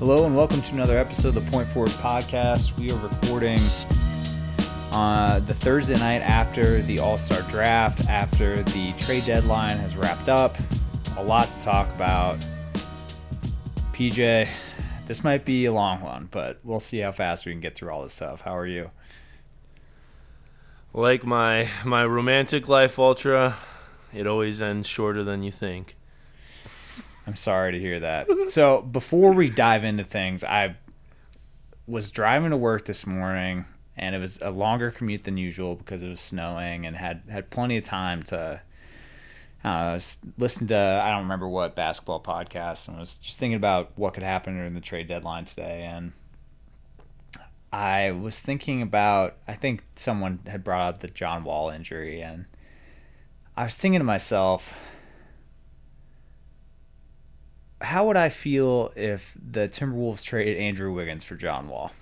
Hello and welcome to another episode of the Point Forward Podcast. We are recording uh, the Thursday night after the All Star Draft, after the trade deadline has wrapped up. A lot to talk about. PJ, this might be a long one, but we'll see how fast we can get through all this stuff. How are you? Like my my romantic life ultra, it always ends shorter than you think. I'm sorry to hear that. So before we dive into things, I was driving to work this morning, and it was a longer commute than usual because it was snowing, and had had plenty of time to. I don't know, listen to I don't remember what basketball podcast, and was just thinking about what could happen during the trade deadline today, and I was thinking about I think someone had brought up the John Wall injury, and I was thinking to myself how would I feel if the Timberwolves traded Andrew Wiggins for John Wall?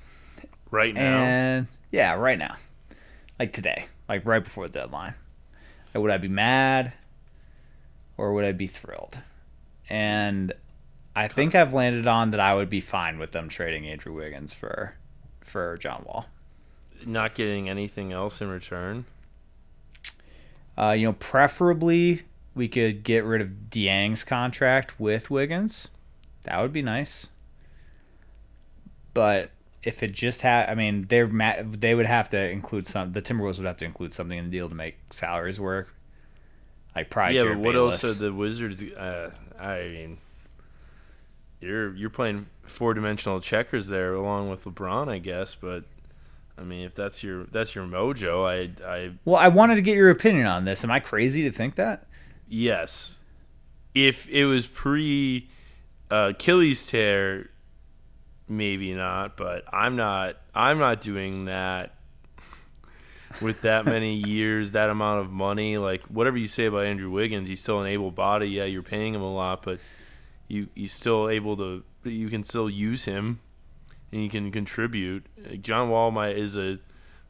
Right now, And yeah, right now, like today, like right before the deadline, Like, would I be mad or would I be thrilled? And I think I've landed on that I would be fine with them trading Andrew Wiggins for for John Wall. not getting anything else in return. Uh, you know, preferably we could get rid of Dieng's contract with Wiggins. That would be nice. But if it just had, I mean, they're ma- they would have to include some. The Timberwolves would have to include something in the deal to make salaries work. Like probably yeah, Jerryd but what Bayless. else are the Wizards? Uh, I mean, you're you're playing four dimensional checkers there along with LeBron, I guess. But I mean, if that's your that's your mojo, I I Well, I wanted to get your opinion on this. Am I crazy to think that? Yes. If it was pre uh, Achilles tear, maybe not. But I'm not. I'm not doing that with that many years, that amount of money. Like whatever you say about Andrew Wiggins, he's still an able body. Yeah, you're paying him a lot, but you he's still able to. You can still use him, and you can contribute. Like, John Wall might is a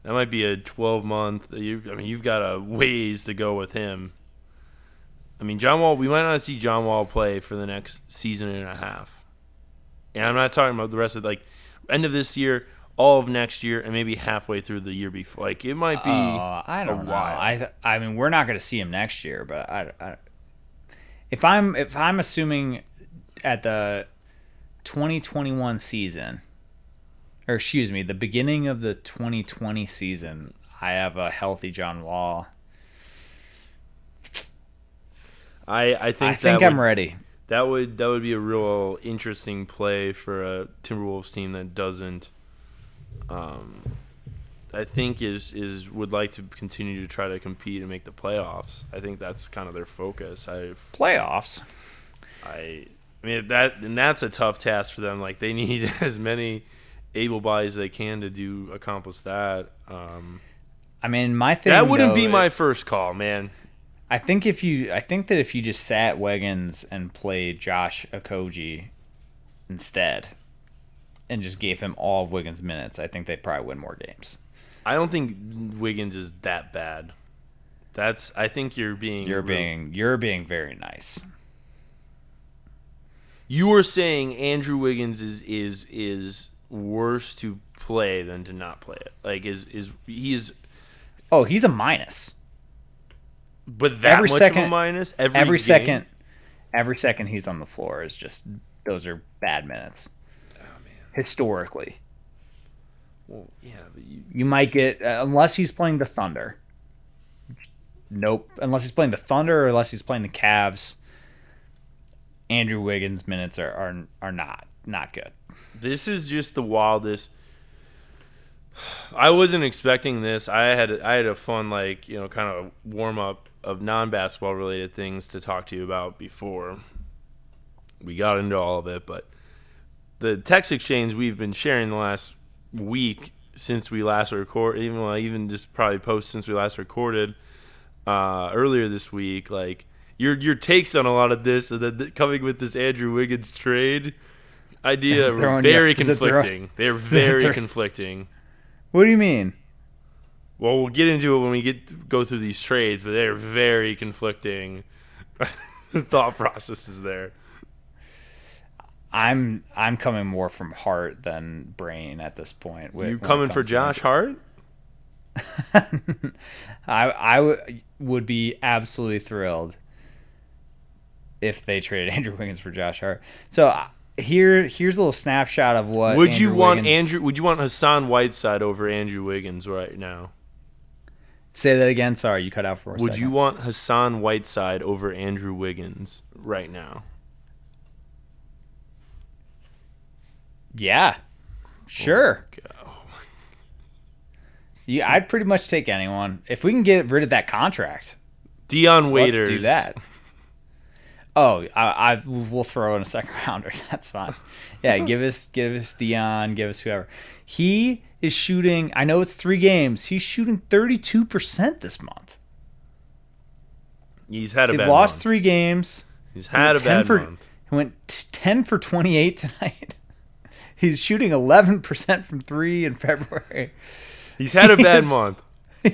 that might be a 12 month. You, I mean, you've got a ways to go with him. I mean, John Wall. We might not see John Wall play for the next season and a half. And I'm not talking about the rest of like end of this year, all of next year, and maybe halfway through the year before. Like it might be. Oh, I don't know. while. I I mean, we're not going to see him next year, but I, I if I'm if I'm assuming at the 2021 season, or excuse me, the beginning of the 2020 season, I have a healthy John Wall. I I think I think I'm ready. that would that would be a real interesting play for a Timberwolves team that doesn't. Um, I think is is would like to continue to try to compete and make the playoffs. I think that's kind of their focus. I Playoffs. I I mean that and that's a tough task for them. Like they need as many able bodies as they can to do accomplish that. Um, I mean, my thing that wouldn't though, be my first call, man. I think if you, I think that if you just sat Wiggins and played Josh Okogie instead, and just gave him all of Wiggins' minutes, I think they'd probably win more games. I don't think Wiggins is that bad. That's I think you're being You're being, you're being very nice. You were saying Andrew Wiggins is is is worse to play than to not play it. Like is is he's Oh, he's a minus. But that Every much second- of a minus every, Every game? second, every second he's on the floor is just those are bad minutes. Oh, Historically, Well, yeah, but you, you might get uh, unless he's playing the Thunder. Nope, unless he's playing the Thunder or unless he's playing the Cavs. Andrew Wiggins' minutes are are, are not not good. this is just the wildest. I wasn't expecting this. I had I had a fun like you know kind of warm up of non basketball related things to talk to you about before we got into all of it. But the text exchange we've been sharing the last week since we last recorded, even well, even just probably post since we last recorded uh, earlier this week, like your your takes on a lot of this, and then coming with this Andrew Wiggins trade idea, Is it were throwing you- very conflicting. They're very conflicting. What do you mean? Well, we'll get into it when we get go through these trades, but they're very conflicting thought processes there. I'm I'm coming more from heart than brain at this point. when- You coming for Josh Hart? I I w- would be absolutely thrilled if they traded Andrew Wiggins for Josh Hart. So uh, here here's a little snapshot of what Would you want Wiggins- Andrew? Would you want Hassan Whiteside over Andrew Wiggins right now? Say that again. Sorry, you cut out for a Would second. you want Hassan Whiteside over Andrew Wiggins right now? Yeah, sure. Go. Yeah, I'd pretty much take anyone if we can get rid of that contract. Dion Waiters. Let's do that. Oh, I, I we'll throw in a second rounder. That's fine. Yeah, give us give us Dion, give us whoever. He is shooting. I know it's three games. He's shooting thirty two percent this month. He's had a They've bad lost month. three games. He's had a bad for, month. He went t- ten for twenty eight tonight. He's shooting eleven percent from three in February. He's had a bad month.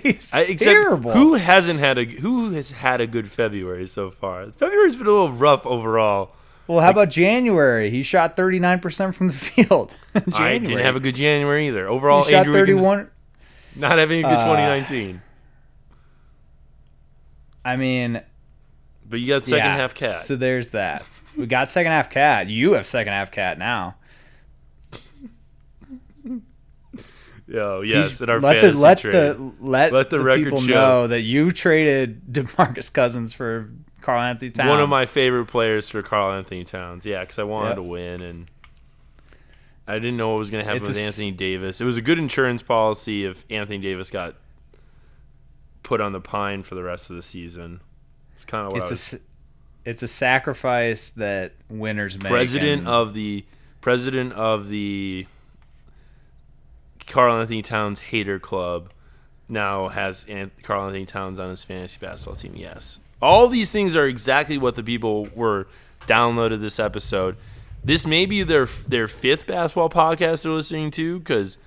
He's I, terrible. Who hasn't had a who has had a good February so far? February's been a little rough overall. Well, how about January? He shot 39% from the field. I didn't have a good January either. Overall, he shot Andrew Wiggins 31. not having a good Uh, 2019. I mean, But you got second yeah. half KAT. So there's that. We got second half KAT. You have second half KAT now. Yo, yes, in our let fantasy the let trade. the let, Let the the, record people show. know that you traded DeMarcus Cousins for Karl-Anthony Towns. One of my favorite players for Karl-Anthony Towns. Yeah, because I wanted Yep. to win, and I didn't know what was going to happen It's with a Anthony Davis. It was a good insurance policy if Anthony Davis got put on the pine for the rest of the season. It's kind of what it's I a was. s- it's a sacrifice that winners make. president and of the president of the Karl-Anthony Towns hater club now has Karl-Anthony Towns on his fantasy basketball team. Yes, all these things are exactly what the people were downloaded this episode. This may be their their fifth basketball podcast they're listening to because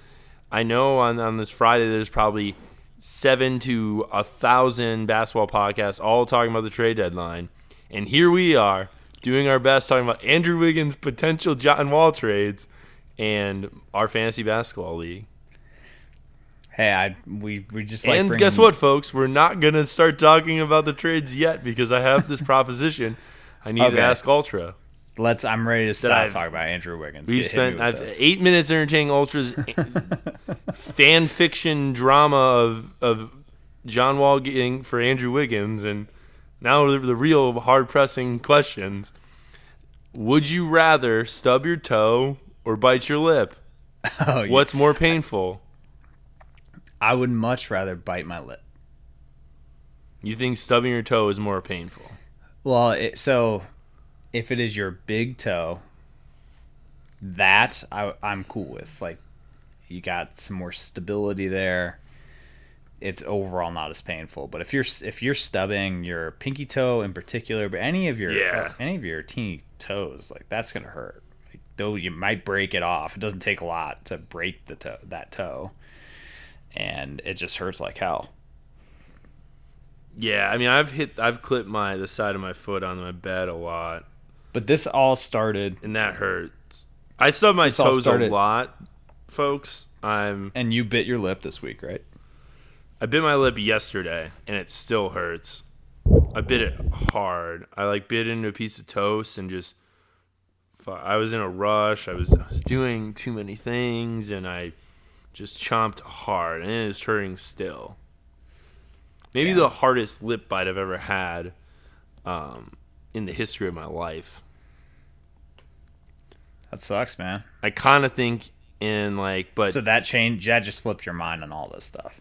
I know on on this Friday there's probably seven to a thousand basketball podcasts all talking about the trade deadline, and here we are doing our best talking about Andrew Wiggins' potential John Wall trades and our fantasy basketball league. Hey, I we we just like and bringing- guess what, folks? We're not gonna start talking about the trades yet because I have this proposition. I need Okay. to ask Ultra. Let's. I'm ready to stop talking about Andrew Wiggins. We've Get- spent I've, eight minutes entertaining Ultra's fan fiction drama of of John Wall getting for Andrew Wiggins, and now the, the real hard pressing questions: Would you rather stub your toe or bite your lip? Oh, yeah. What's more painful? I would much rather bite my lip. You think stubbing your toe is more painful? Well, it, so if it is your big toe, that I, I'm cool with. Like, you got some more stability there. It's overall not as painful. But if you're if you're stubbing your pinky toe in particular, but any of your Yeah. Uh, any of your teeny toes, like that's gonna hurt. Like, though you might break it off. It doesn't take a lot to break the toe that toe, and it just hurts like hell. Yeah, I mean, I've hit, I've clipped my the side of my foot on my bed a lot, But this all started, and that hurts. I stub my toes started- a lot, folks. I'm and you bit your lip this week, right? I bit my lip yesterday, and it still hurts. I bit it hard. I like bit into a piece of toast and just. I was in a rush. I was, I was doing too many things, and I just chomped hard, and it's hurting still. Maybe Yeah. the hardest lip bite I've ever had um, in the history of my life. That sucks, man. I kind of think in like, but so that change that just flipped your mind on all this stuff.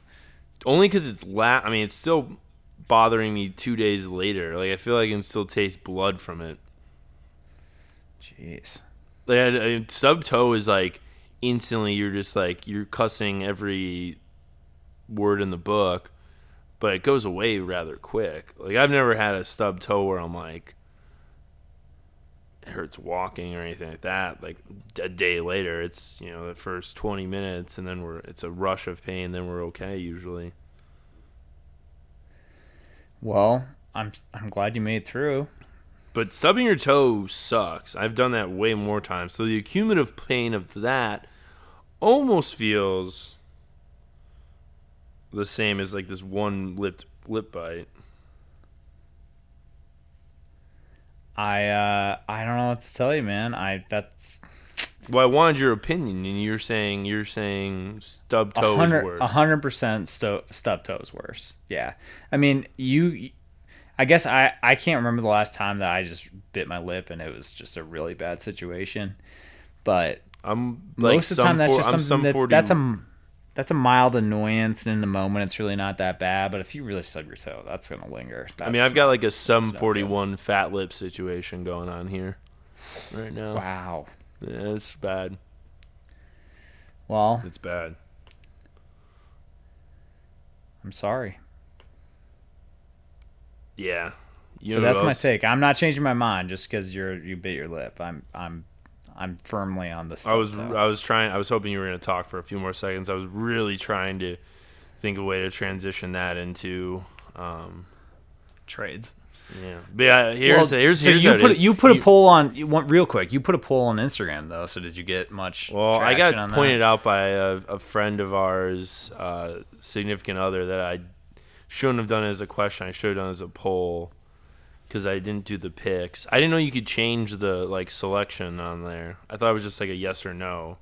only because it's la. I mean, it's still bothering me two days later. Like I feel like I can still taste blood from it. Jeez. Like I, I, sub toe is like instantly you're just like you're cussing every word in the book, but it goes away rather quick. Like I've never had a stub toe where I'm like it hurts walking or anything like that. Like a day later, it's you know the first 20 minutes, and then we're it's a rush of pain. Then we're okay usually. Well, I'm I'm glad you made it through. But stubbing your toe sucks. I've done that way more times. So the cumulative pain of that almost feels the same as like this one lip lip bite. I uh, I don't know what to tell you, man. I that's Well, I wanted your opinion, and you're saying you're saying stub toe is worse. a hundred percent stub stub is worse. Yeah, I mean you. I guess I I can't remember the last time that I just bit my lip and it was just a really bad situation. But I'm like most of the time that's for- just something some that's 40 that's a that's a mild annoyance and in the moment it's really not that bad. But if you really stub your toe, that's gonna linger. I mean, I've got like a some not 41 fat lip situation going on here right now. wow. Yeah, it's bad. Well, It's bad. I'm sorry, Yeah. You know that's who my take. I'm not changing my mind just because you're you bit your lip. I'm I'm I'm firmly on the. I was toe. I was trying. I was hoping you were going to talk for a few more seconds. I was really trying to think of a way to transition that into. Um, trades. yeah, but yeah. Here's Well, here's so here's you how it put you put a poll on you want real quick. You put a poll on Instagram though. So did you get much? Well, I got on pointed that? out by a, a friend of ours, uh, significant other, that I shouldn't have done it as a question. I should have done it as a poll because I didn't do the picks. I didn't know you could change the like selection on there. I thought it was just like a yes or no.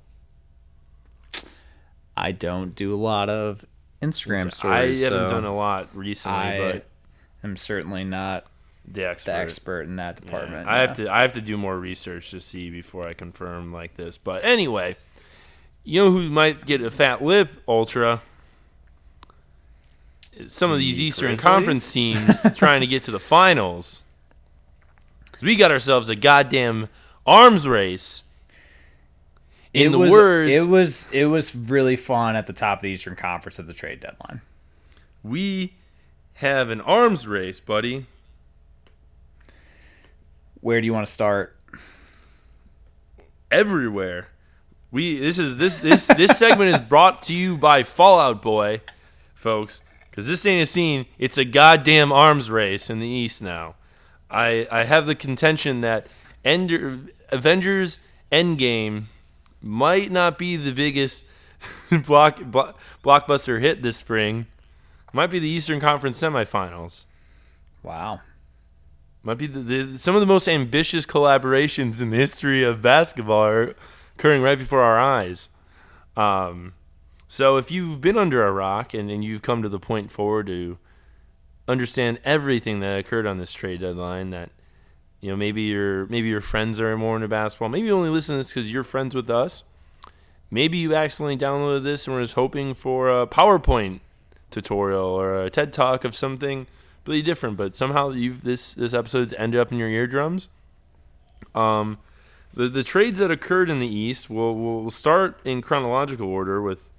I don't do a lot of Instagram stories. I haven't so done a lot recently, but I'm certainly not the expert. the expert in that Yeah, department. I have to I have to do more research to see before I confirm like this. But anyway, you know who might get a fat lip ultra? Some of these The Eastern Grizzlies? Conference teams trying to get to the finals. we got ourselves a goddamn arms race. In it the was, words, it was it was really fun at the top of the Eastern Conference at the trade deadline. we have an arms race, buddy. Where do you want to start? everywhere. We this is this this this segment is brought to you by Fall Out Boy, folks. Because this ain't a scene; it's a goddamn arms race in the East now. I I have the contention that Ender, Avengers Endgame might not be the biggest block, block blockbuster hit this spring. Might be the Eastern Conference semifinals. Wow. Might be the, the, some of the most ambitious collaborations in the history of basketball are occurring right before our eyes. Um, so if you've been under a rock and, and you've come to the point forward to understand everything that occurred on this trade deadline, that you know maybe your maybe your friends are more into basketball, maybe you only listen to this because you're friends with us. Maybe you accidentally downloaded this and were just hoping for a PowerPoint tutorial or a TED talk of something completely different, but somehow you've this this episode's ended up in your eardrums. Um, the the trades that occurred in the East, we'll we'll start in chronological order with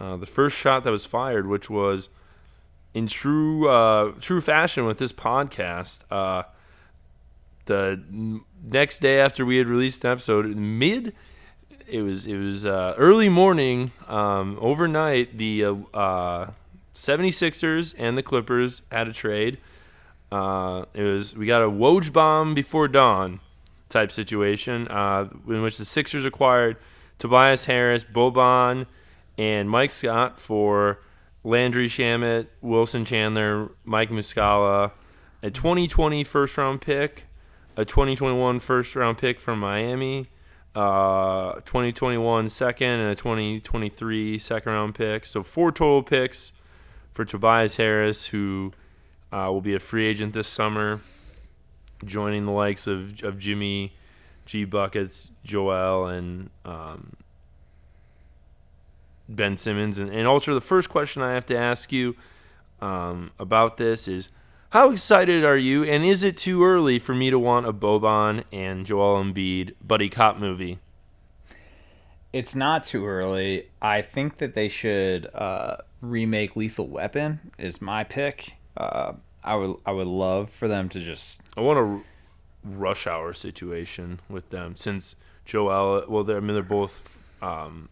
uh, the first shot that was fired, which was in true uh, true fashion with this podcast. Uh, the next day after we had released an episode, mid it was it was uh, early morning, um, overnight. The uh, uh, 76ers and the Clippers had a trade. Uh, it was we got a Woj bomb before dawn type situation uh, in which the Sixers acquired Tobias Harris, Boban, and Mike Scott for Landry Shamet, Wilson Chandler, Mike Muscala, a 2020 first round pick, a 2021 first round pick from Miami, uh, 2021 second, and a 2023 second round pick. So four total picks for Tobias Harris, who uh, will be a free agent this summer, joining the likes of, of Jimmy G Buckets, Joel, and um, Ben Simmons. And, and Ultra, the first question I have to ask you um, about this is how excited are you, and is it too early for me to want a Boban and Joel Embiid buddy cop movie? It's not too early. I think that they should uh, remake Lethal Weapon. Is my pick. Uh, I would I would love for them to just I want a rush hour situation with them since Joel. Well, they're, I mean they're both um,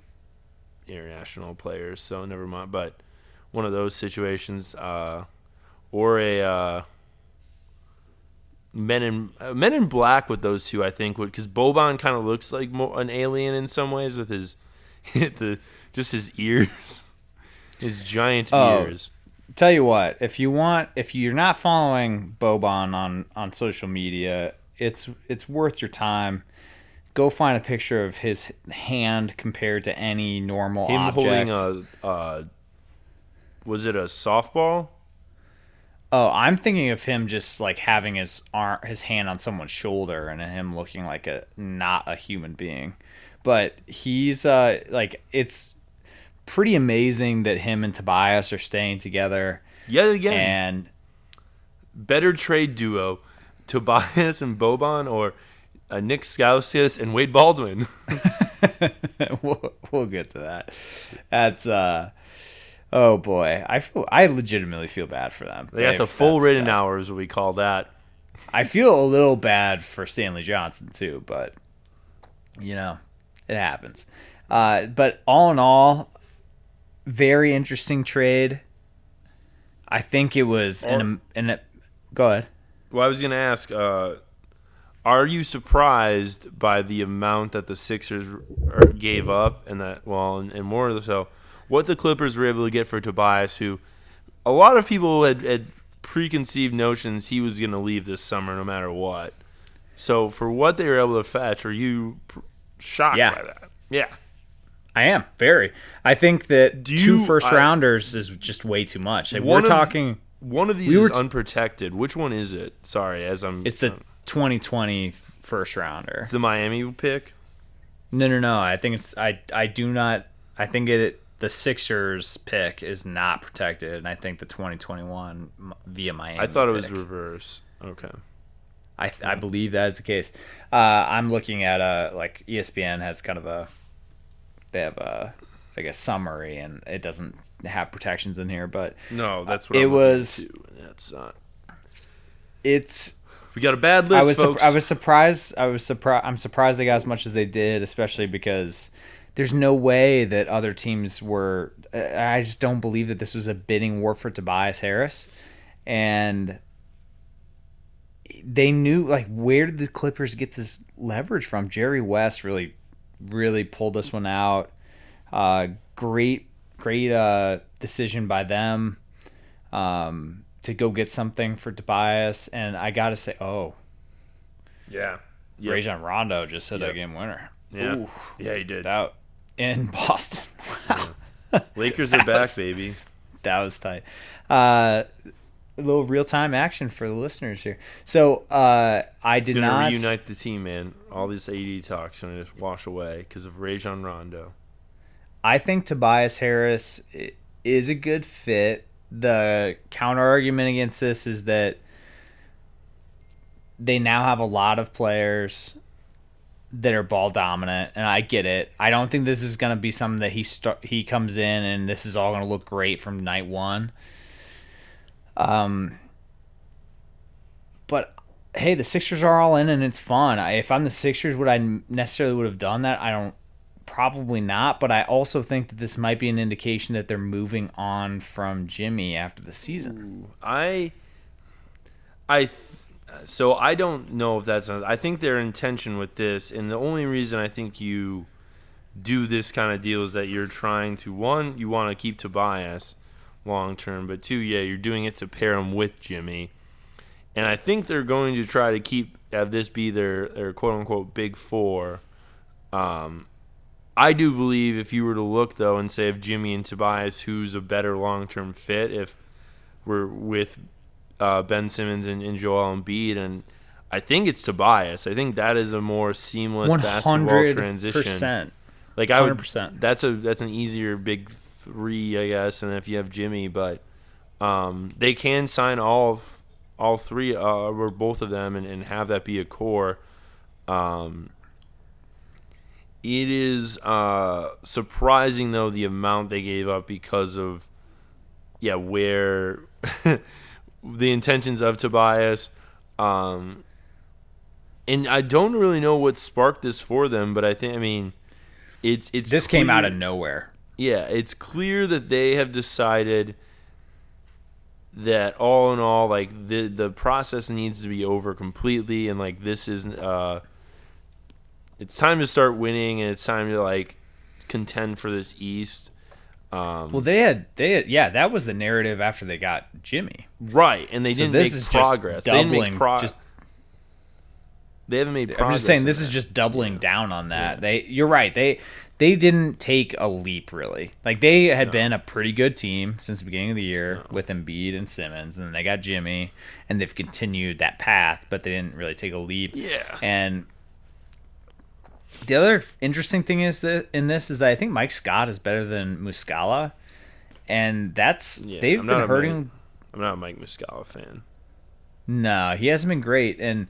international players, so never mind. But one of those situations, uh, or a uh, Men in uh, Men in Black with those two, I think, would because Boban kind of looks like more, an alien in some ways with his the just his ears, his giant Oh. ears. Tell you what, if you want, if you're not following Boban on on social media, it's it's worth your time. Go find a picture of his hand compared to any normal Him object. holding a uh, was it a softball? Oh, I'm thinking of him just like having his arm, his hand on someone's shoulder, and him looking like a not a human being. But he's uh like it's pretty amazing that him and Tobias are staying together, Yet again, and better trade duo, Tobias and Boban, or uh, Nik Stauskas and Wade Baldwin. we'll, we'll get to that. That's uh oh boy, I feel I legitimately feel bad for them. They got the full written tough. hours, what we call that. I feel a little bad for Stanley Johnson too, but you know, it happens. Uh, but all in all, very interesting trade. I think it was an an a, go ahead. Well, I was going to ask, uh, are you surprised by the amount that the Sixers gave up, and that well, and, and more so, what the Clippers were able to get for Tobias, who a lot of people had, had preconceived notions he was going to leave this summer no matter what. So for what they were able to fetch, are you shocked Yeah. by that? Yeah. I am very. I think that Do two you- first I- rounders is just way too much. Like, we're of- talking. One of these We is t- unprotected. Which one is it? Sorry, as I'm. It's the 2020 first rounder. it's the Miami pick. No, no, no. I think it's I. I do not. I think it. The Sixers pick is not protected, and I think the 2021 m- via Miami. I thought it was reverse. Okay. I I believe that is the case. Uh, I'm looking at a like ESPN has kind of a. They have a like a summary, and it doesn't have protections in here, but No, that's what It I'm was- That's not. it's We got a bad list, I was folks. I was surprised. I was surprised. I'm surprised they got as much as they did, especially because there's no way that other teams were. I just don't believe that this was a bidding war for Tobias Harris, and they knew like where did the Clippers get this leverage from? Jerry West really, really pulled this one out. Uh, great, great uh, decision by them um, to go get something for Tobias, and I gotta say, oh, yeah. Yep. Rajon Rondo just hit Yep. a game winner. Yeah. Ooh, Yeah, he did. out in Boston. Wow, Lakers are back, was- baby. that was tight. Uh, a little real time action for the listeners here. So uh, I It's did gonna not. reunite the team, man. All this AD talk's gonna just wash away because of Rajon Rondo. I think Tobias Harris is a good fit. The counter argument against this is that they now have a lot of players that are ball dominant, and I get it. I don't think this is going to be something that he start he comes in and this is all going to look great from night one. Um, but hey, the Sixers are all in and it's fun. I, if I'm the Sixers, would I necessarily would have done that? I don't. Probably not, but I also think that this might be an indication that they're moving on from Jimmy after the season. I, I, th- so I don't know if that's. I think their intention with this, and the only reason I think you do this kind of deal is that you're trying to one, you want to keep Tobias long term, but two, yeah, you're doing it to pair him with Jimmy, and I think they're going to try to keep have this be their their quote unquote big four. Um, I do believe if you were to look though and say if Jimmy and Tobias, who's a better long term fit, if we're with uh, Ben Simmons and, and Joel Embiid, and I think it's Tobias. I think that is a more seamless One basketball hundred transition. Like I would, 100%. that's a that's an easier big three, I guess. And if you have Jimmy, but um, they can sign all of, all three uh, or both of them and, and have that be a core. Um, it is uh, surprising though the amount they gave up because of yeah where the intentions of Tobias. Um, and I don't really know what sparked this for them, but I think I mean it's it's This came out of nowhere. yeah, it's clear that they have decided that all in all, like the the process needs to be over completely, and like this is uh, it's time to start winning, and it's time to like contend for this East. Um, Well, they had they had, yeah, that was the narrative after they got Jimmy. right, and they So didn't this make is just progress. They didn't make doubling- pro- just- They haven't made progress. I'm just saying this is just doubling down on that. They you're right. They they didn't take a leap really. Like they had been a pretty good team since the beginning of the year with Embiid and Simmons and then they got Jimmy and they've continued that path, but they didn't really take a leap. Yeah. And the other interesting thing is that in this is that I think Mike Scott is better than Muscala. And that's Yeah, they've been hurting Mike- I'm not a Mike Muscala fan. No, he hasn't been great, and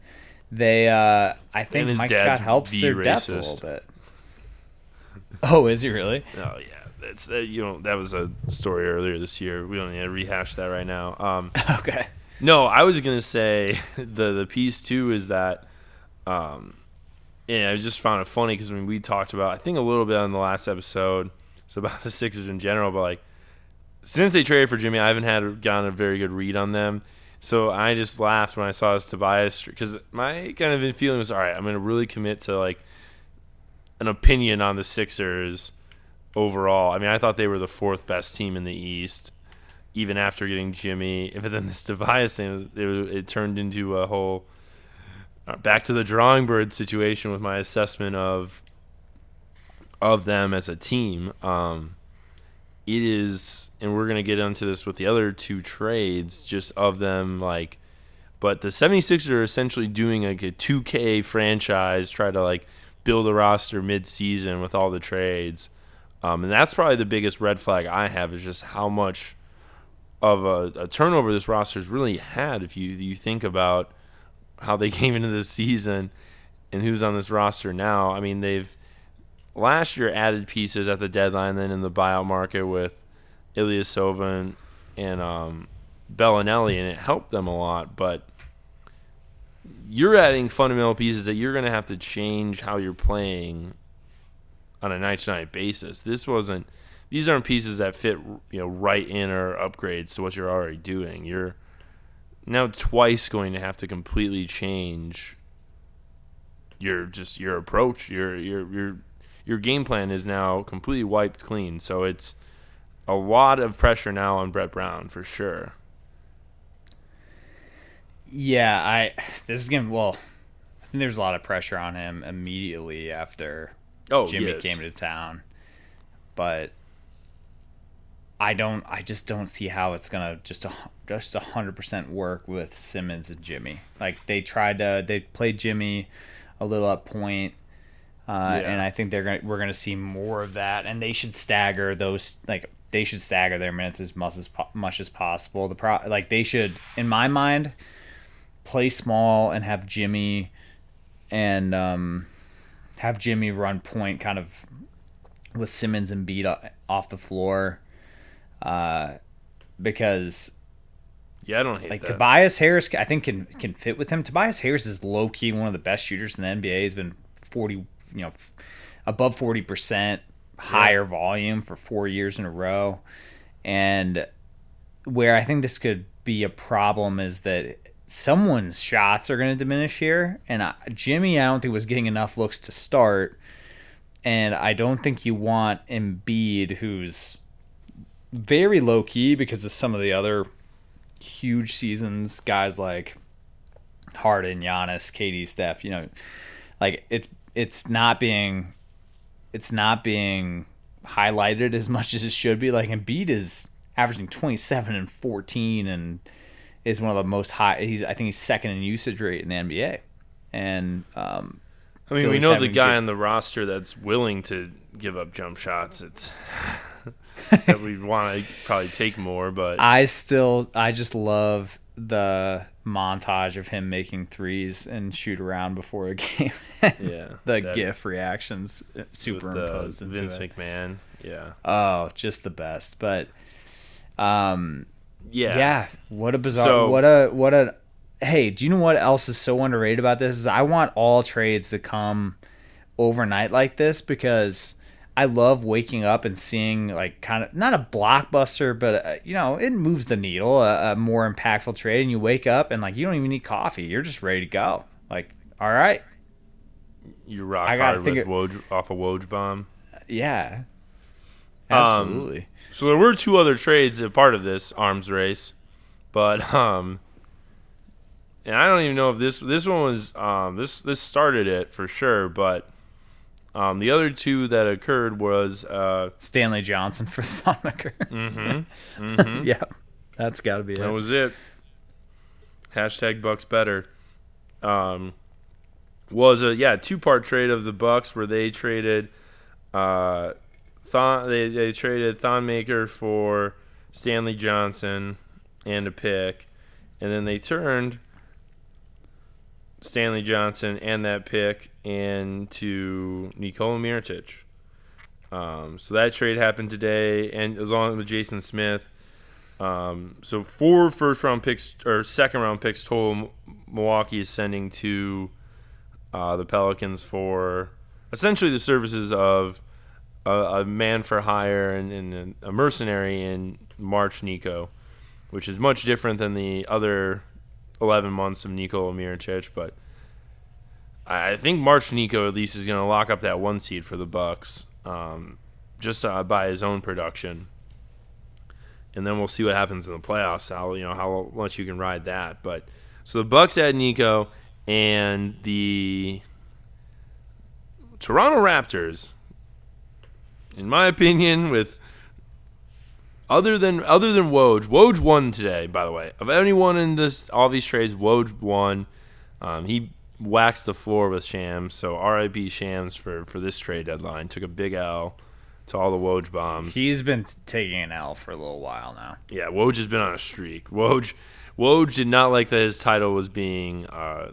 they. uh I think Mike Scott helps the their depth a little bit. Oh, is he really? Oh yeah, that's that. You know that was a story earlier this year. We don't need to rehash that right now. Um, Okay. no, I was gonna say the the piece too is that, um, yeah, I just found it funny because when we talked about, I think a little bit on the last episode, it's about the Sixers in general, but like since they traded for Jimmy, I haven't had gotten a very good read on them. So I just laughed when I saw this Tobias because my kind of feeling was all right. I'm gonna really commit to like an opinion on the Sixers overall. I mean, I thought they were the fourth best team in the East, even after getting Jimmy. But then this Tobias thing, it, it turned into a whole back to the drawing board situation with my assessment of of them as a team. Um, it is, and we're gonna get into this with the other two trades, just of them like. But the 76ers are essentially doing like a 2K franchise, try to like build a roster mid-season with all the trades, um, and that's probably the biggest red flag I have is just how much of a, a turnover this roster's really had. If you you think about how they came into the season and who's on this roster now, I mean they've last year added pieces at the deadline, then in the buyout market with Ilyasova and, and um, Belinelli, and it helped them a lot. But you're adding fundamental pieces that you're going to have to change how you're playing on a night to night basis. This wasn't; these aren't pieces that fit, you know, right in or upgrades to what you're already doing. You're now twice going to have to completely change your just your approach. Your your your your game plan is now completely wiped clean. So it's a lot of pressure now on Brett Brown for sure. Yeah, I. This is gonna. Well, I think there's a lot of pressure on him immediately after Oh, Jimmy yes. came to town, but I don't. I just don't see how it's gonna just just a hundred percent work with Simmons and Jimmy. Like they tried to. They played Jimmy a little up point. Uh, Yeah. And I think they're gonna we're gonna see more of that, and they should stagger those like they should stagger their minutes as much as po- much as possible. The pro like they should, in my mind, play small and have Jimmy and um, have Jimmy run point kind of with Simmons and beat off the floor, uh, because Yeah, I don't hate like that. Tobias Harris, I think can can fit with him. Tobias Harris is low key one of the best shooters in the NBA. He's been forty, you know, above forty percent higher volume for four years in a row, and where I think this could be a problem is that someone's shots are going to diminish here, and I, Jimmy I don't think was getting enough looks to start, and I don't think you want Embiid who's very low key because of some of the other huge seasons, guys like Harden, Giannis, KD, Steph, you know, like it's it's not being it's not being highlighted as much as it should be. Like Embiid is averaging 27 and 14 and is one of the most high he's I think he's second in usage rate in the NBA. And um I mean, feel we know the guy good- on the roster that's willing to give up jump shots. It's that we want to probably take more, but I still I just love the montage of him making threes and shoot around before a game. Yeah, the that- GIF reactions uh, superimposed the into Vince it. McMahon. Yeah, Oh, just the best. But um yeah, yeah, what a bizarre So- what a what a hey, do you know what else is so underrated about this? Is I want all trades to come overnight like this because I love waking up and seeing like kind of not a blockbuster, but uh, you know it moves the needle, a, a more impactful trade, and you wake up and like you don't even need coffee, you're just ready to go. Like, all right, You rock I gotta hard think with it- Woj, off a Woj bomb. yeah, Um, absolutely. So there were two other trades a part of this arms race, but um, and I don't even know if this this one was um this this started it for sure, but um the other two that occurred was uh Stanley Johnson for Thon Maker. Mm-hmm. yeah, that's got to be it. that was it. Hashtag Bucks better. Um, was a yeah two part trade of the Bucks where they traded uh Thon they they traded Thon Maker for Stanley Johnson and a pick, and then they turned Stanley Johnson and that pick into Nikola Mirotic. Um, so that trade happened today, and as long with Jason Smith. Um, so four first round picks or second round picks total. Milwaukee is sending to uh, the Pelicans for essentially the services of a, a man for hire and, and a mercenary in March Nico, which is much different than the other 11 months of Nico Mirotic. But I think March Nico at least is going to lock up that one seed for the Bucks, um, just uh, by his own production. And then we'll see what happens in the playoffs. How you know how much you can ride that. But so the Bucks had Nico, and the Toronto Raptors, in my opinion, with other than other than Woj, Woj won today. By the way, of anyone in this all these trades, Woj won. Um, he waxed the floor with Shams, so RIP Shams for for this trade deadline. Took a big L to all the Woj bombs. He's been taking an L for a little while now. Yeah, Woj has been on a streak. Woj, Woj did not like that his title was being uh,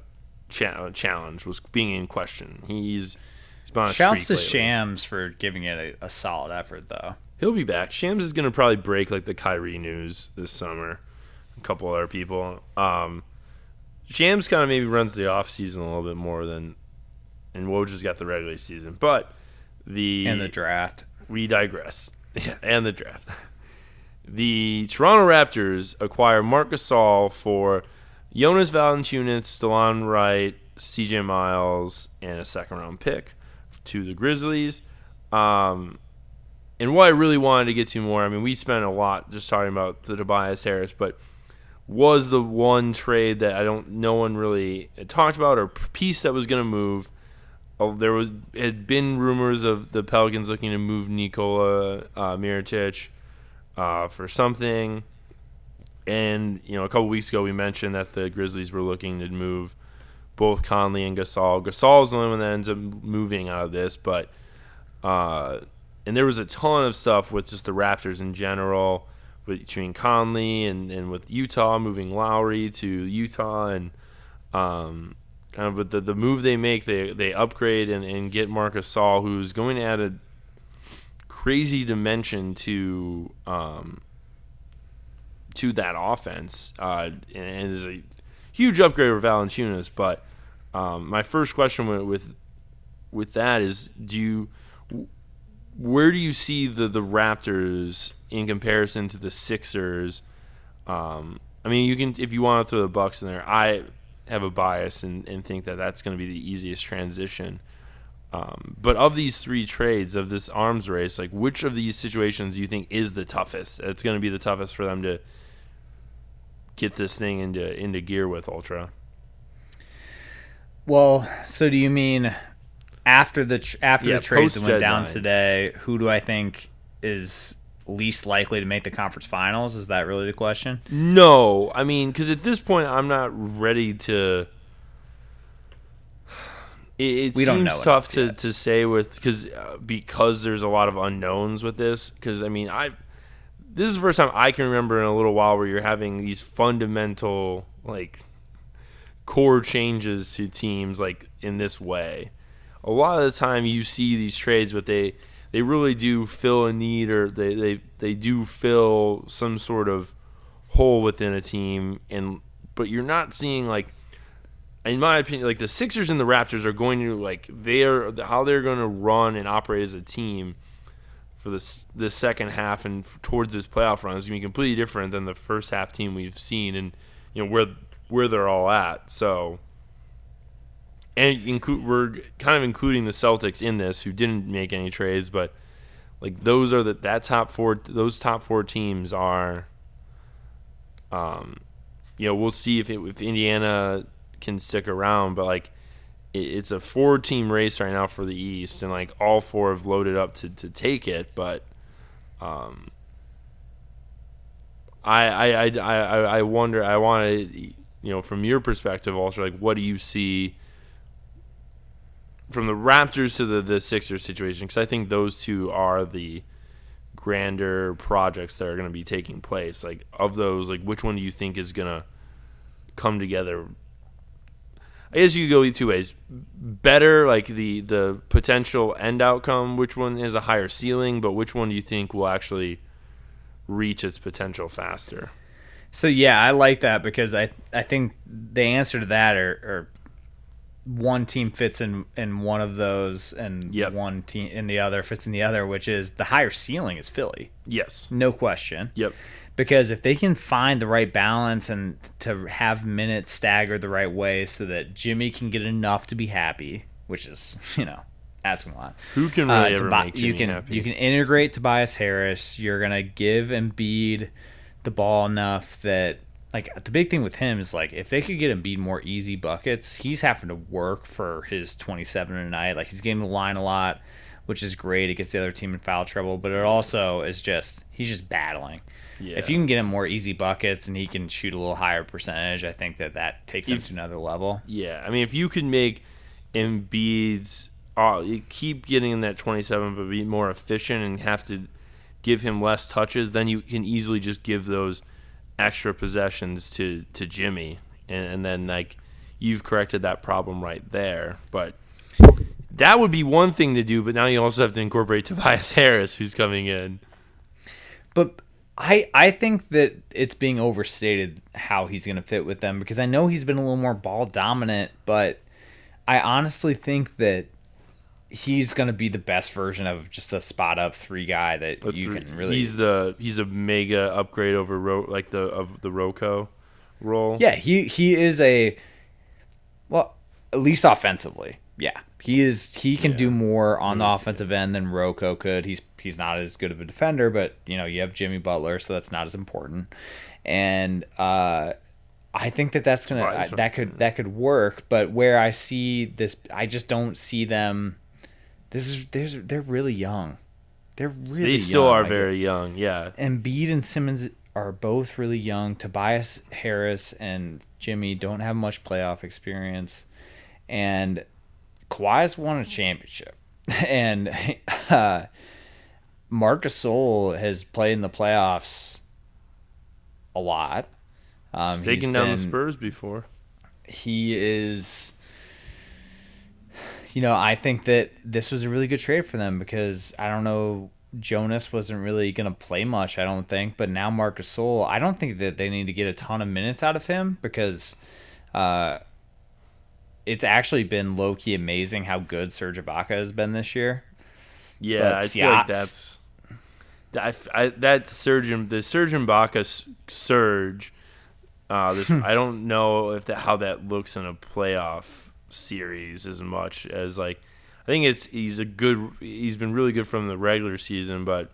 cha- challenged, was being in question. He's he's been on a streak. Shouts to lately. Shams for giving it a, a solid effort, though. He'll be back. Shams is gonna probably break like the Kyrie news this summer. A couple other people. Um, Shams kind of maybe runs the off season a little bit more than, and Woj has got the regular season. But the and the draft, we digress. Yeah, and the draft. The Toronto Raptors acquire Marc Gasol for Jonas Valanciunas, Delon Wright, C.J. Miles, and a second round pick to the Grizzlies. Um, and what I really wanted to get to more, I mean, we spent a lot just talking about the Tobias Harris, but was the one trade that I don't, no one really talked about or piece that was going to move. Oh, there was had been rumors of the Pelicans looking to move Nikola uh, Mirotic uh, for something, and you know a couple weeks ago we mentioned that the Grizzlies were looking to move both Conley and Gasol. Gasol's the only one that ends up moving out of this, but uh, and there was a ton of stuff with just the Raptors in general, between Conley and, and with Utah moving Lowry to Utah and um, kind of with the, the move they make, they they upgrade and, and get Marc Gasol, who's going to add a crazy dimension to um, to that offense, uh, and is a huge upgrade over Valanciunas. But um, my first question with, with with that is, do you where do you see the the Raptors in comparison to the Sixers? Um, I mean, you can if you want to throw the Bucks in there. I have a bias and, and think that that's going to be the easiest transition. Um, but of these three trades of this arms race, like which of these situations do you think is the toughest? It's going to be the toughest for them to get this thing into into gear with Ultra. Well, so do you mean after the tr- after Yeah, the trades that went down today? Who do I think is least likely to make the conference finals? Is that really the question? No, I mean, because at this point, I'm not ready to. It, it We don't seems tough to, yet. to say with because uh, because there's a lot of unknowns with this. Because I mean, I this is the first time I can remember in a little while where you're having these fundamental like core changes to teams like in this way. A lot of the time you see these trades, but they they really do fill a need or they they, they do fill some sort of hole within a team and but you're not seeing like in my opinion like the Sixers and the Raptors are going to like they are how they're going to run and operate as a team for this the second half and towards this playoff run is going to be completely different than the first half team we've seen, and you know where where they're all at. So, and include we're kind of including the Celtics in this, who didn't make any trades, but like those are the that top four those top four teams are. Um, you know, we'll see if it, if Indiana can stick around, but like it, it's a four team race right now for the East, and like all four have loaded up to, to take it, but um, I I I I, I wonder I want to you know from your perspective also like what do you see from the Raptors to the the Sixers situation because I think those two are the grander projects that are going to be taking place like of those like which one do you think is going to come together I guess you could go two ways. Better, like the the potential end outcome. Which one has a higher ceiling, but which one do you think will actually reach its potential faster? So yeah, I like that because I I think the answer to that are, are one team fits in in one of those and Yep. one team in the other fits in the other, which is the higher ceiling is Philly, Yes. no question. Yep. because if they can find the right balance and to have minutes staggered the right way so that Jimmy can get enough to be happy, which is you know asking a lot. Who can Uh, really ever Tobi- make you Jimmy can happy? you can integrate Tobias Harris. You're gonna give Embiid the ball enough that like the big thing with him is like if they could get Embiid more easy buckets, he's having to work for his 27 a night. Like he's getting the line a lot, which is great. It gets the other team in foul trouble, but it also is just he's just battling. Yeah. If you can get him more easy buckets and he can shoot a little higher percentage, I think that that takes him to another level. Yeah, I mean, if you could make Embiid's, uh, you keep getting in that 27, but be more efficient and have to give him less touches, then you can easily just give those extra possessions to to Jimmy, and, and then like you've corrected that problem right there. But that would be one thing to do, but now you also have to incorporate Tobias Harris, who's coming in. But I I think that it's being overstated how he's going to fit with them because I know he's been a little more ball dominant, but I honestly think that he's going to be the best version of just a spot up three guy that But you three- can really he's the he's a mega upgrade over Ro, like the of the Roko role. Yeah, he he is a well, at least offensively. Yeah. He is he can do more on the Let me see. offensive end than Rocco could. He's he's not as good of a defender, but you know, you have Jimmy Butler, so that's not as important. And uh I think that that's Surprise. to that could that could work, but where I see this I just don't see them this is they're, they're really young. They're really They still young. are Like, very young. Yeah. Embiid and Simmons are both really young. Tobias Harris and Jimmy don't have much playoff experience, and Kawhi's won a championship, and uh, Marc Gasol has played in the playoffs a lot. Um, He's he's taken down the Spurs before. he is you know i think that this was a really good trade for them because i don't know jonas wasn't really going to play much i don't think but now Marc Gasol, i don't think that they need to get a ton of minutes out of him because uh, it's actually been low-key amazing how good serge ibaka has been this year Yeah, But I feel like that's that. I, that surgeon, the Serge Ibaka surge. Uh, this I don't know if that how that looks in a playoff series as much as like. I think it's he's a good. He's been really good from the regular season, but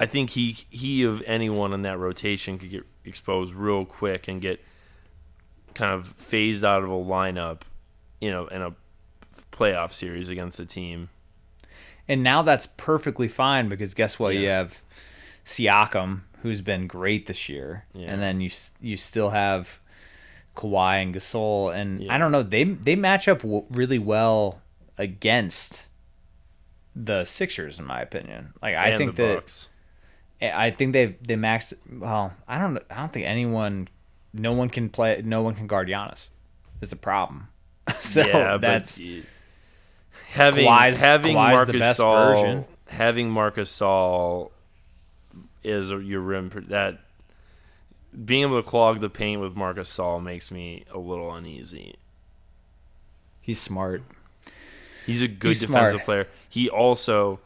I think he he of anyone in that rotation could get exposed real quick and get kind of phased out of a lineup, you know, in a playoff series against a team. And now that's perfectly fine because guess what? You have Siakam, who's been great this year, Yeah. and then you you still have Kawhi and Gasol, and Yeah. I don't know they they match up w- really well against the Sixers, in my opinion. Like I and think the that Bucks. I think they they max. Well, I don't I don't think anyone, no one can play, no one can guard Giannis. Is the problem. so yeah, that's but having Kawhi's- having Kawhi's Marcus the best Saul, version. having Marc Gasol is your rim that being able to clog the paint with Marc Gasol makes me a little uneasy. he's smart. He's a good He's defensive smart. player. He also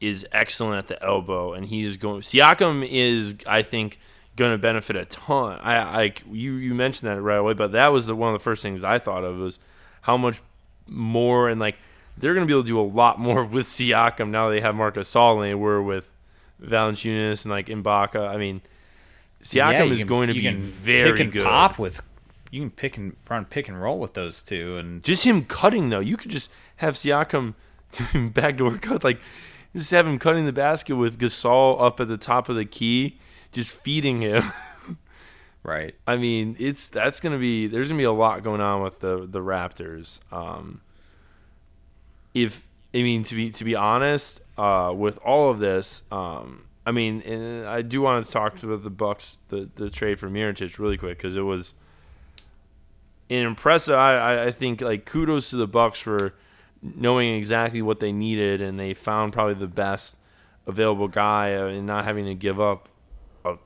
is excellent at the elbow, and he's going. Siakam is, I think, going to benefit a ton. I like you you mentioned that right away, but that was the one of the first things I thought of was how much more and like they're going to be able to do a lot more with Siakam now they have Marc Gasol and they were with Valanciunas and like Ibaka. I mean, Siakam Yeah, is can- going to be can very pick and good. pop with. You can pick and run pick and roll with those two, and Just him cutting though, you could just have Siakam backdoor cut, like just have him cutting the basket with Gasol up at the top of the key, just feeding him. right. I mean, it's that's gonna be there's gonna be a lot going on with the the Raptors. Um, if I mean to be to be honest, uh, with all of this, um, I mean, I do want to talk about the Bucks, the the trade for Mirotic really quick because it was impressive. I, I I think like kudos to the Bucks for knowing exactly what they needed and they found probably the best available guy uh, and not having to give up a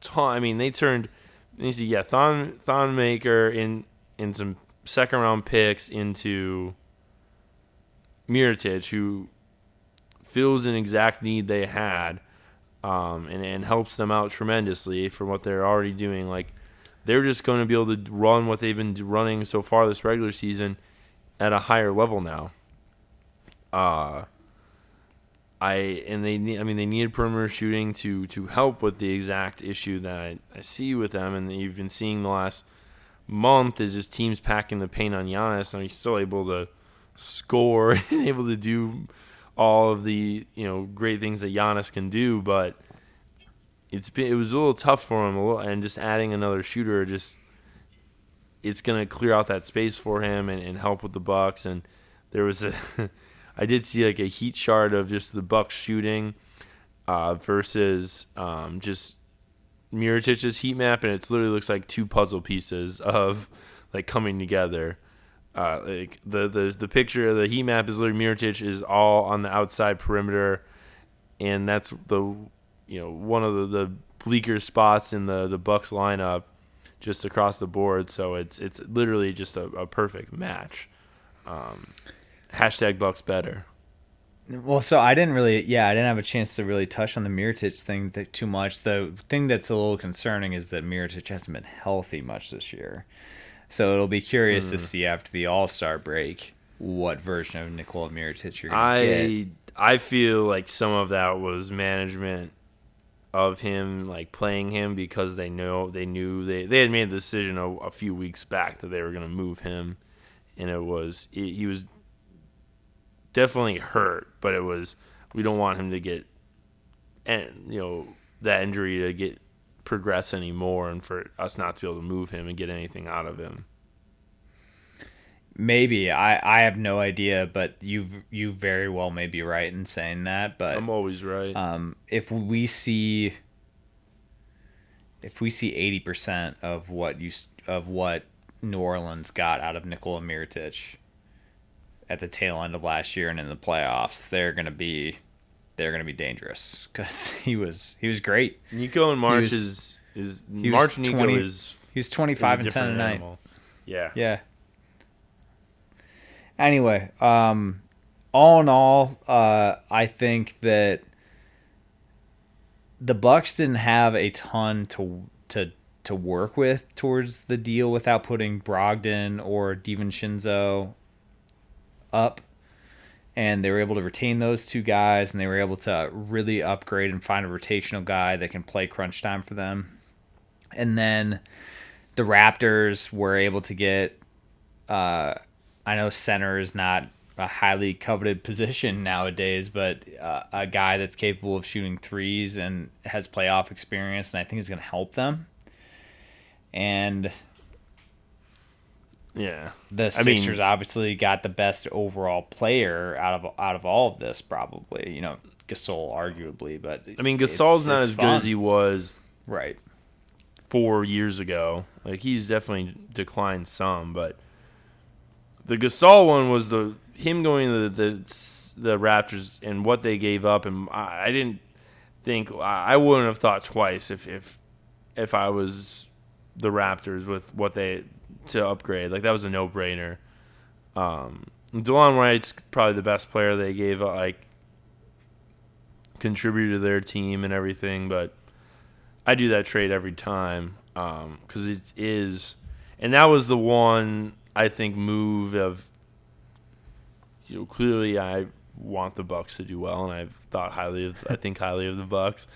ton. I mean, they turned. You see, yeah, Thon Thonmaker in in some second round picks into Mirotic, who fills an exact need they had, um, and and helps them out tremendously for what they're already doing. Like they're just going to be able to run what they've been running so far this regular season at a higher level now. Uh I and they need. I mean, they needed perimeter shooting to to help with the exact issue that I, I see with them, and you've been seeing the last month is just teams packing the paint on Giannis, and he's still able to score and able to do all of the you know great things that Giannis can do, but it's been it was a little tough for him, little, and just adding another shooter just it's gonna clear out that space for him and, and help with the Bucks. And there was a I did see like a heat chart of just the Bucks shooting uh, versus um, just Mirotic's heat map, and it literally looks like two puzzle pieces of like coming together. Uh, like the, the the picture of the heat map is literally Mirotic is all on the outside perimeter, and that's the you know one of the, the bleaker spots in the the Bucks lineup, just across the board. So it's it's literally just a, a perfect match. Um, hashtag Bucks better. Well, so I didn't really, yeah, I didn't have a chance to really touch on the Mirotic thing th- too much. The thing that's a little concerning is that Miritich hasn't been healthy much this year. So it'll be curious to hmm. see after the All Star break what version of Nikola Mirotic you're gonna get. I I feel like some of that was management of him like playing him because they know they knew they they had made the decision a, a few weeks back that they were going to move him, and it was he he was definitely hurt, but it was we don't want him to get and you know that injury to get progress anymore and for us not to be able to move him and get anything out of him. Maybe I, I have no idea, but you you very well may be right in saying that. But I'm always right. um, if we see if we see eighty percent of what you of what New Orleans got out of Nikola Mirotic at the tail end of last year and in the playoffs, they're gonna be they're gonna be dangerous because he was he was great. Nico and March was- is is March Nico 20 is He's twenty five and ten tonight. Yeah. Yeah. Anyway, um, all in all, uh, I think that the Bucks didn't have a ton to to to work with towards the deal without putting Brogdon or DiVincenzo up, and they were able to retain those two guys, and they were able to really upgrade and find a rotational guy that can play crunch time for them, and then the Raptors were able to get. Uh, I know center is not a highly coveted position nowadays, but uh, a guy that's capable of shooting threes and has playoff experience, and I think is going to help them. And Yeah. the I mean- Sixers obviously got the best overall player out of out of all of this, probably. You know, Gasol arguably, but I mean, Gasol's not as good as he was right. four years ago. Like he's definitely declined some, but the Gasol one was the him going to the the, the Raptors and what they gave up, and I, I didn't think I I wouldn't have thought twice if if if I was the Raptors with what they to upgrade. Like that was a no brainer. Um, Delon Wright's probably the best player they gave. Like contributed to their team and everything. But I do that trade every time because um, it is, and that was the one I think move of. You know, clearly I want the Bucks to do well, and I've thought highly of. I think highly of the Bucks.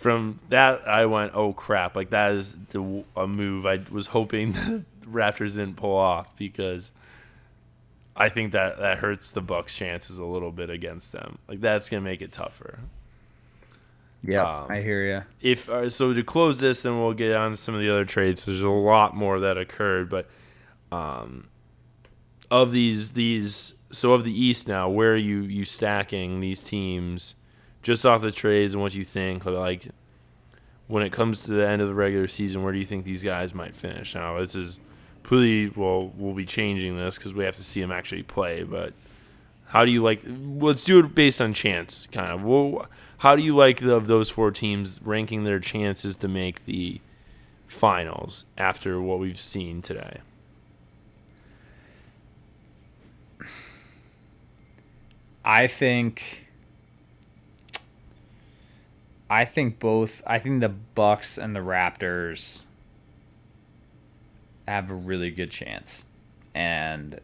From that, I went, "Oh crap!" Like that is the, a move I was hoping the Raptors didn't pull off because I think that that hurts the Bucks' chances a little bit against them. Like that's gonna make it tougher. Yeah, um, I hear you. If uh, so, to close this, then we'll get on to some of the other trades. There's a lot more that occurred, but um, of these these so of the East now, where are you you stacking these teams just off the trades and what you think like when it comes to the end of the regular season, where do you think these guys might finish? Now this is pretty well. We'll be changing this because we have to see them actually play, but. How do you like? Let's do it based on chance, kind of. Well, how do you like the, of those four teams ranking their chances to make the finals after what we've seen today? I think I think both I think the Bucks and the Raptors have a really good chance. And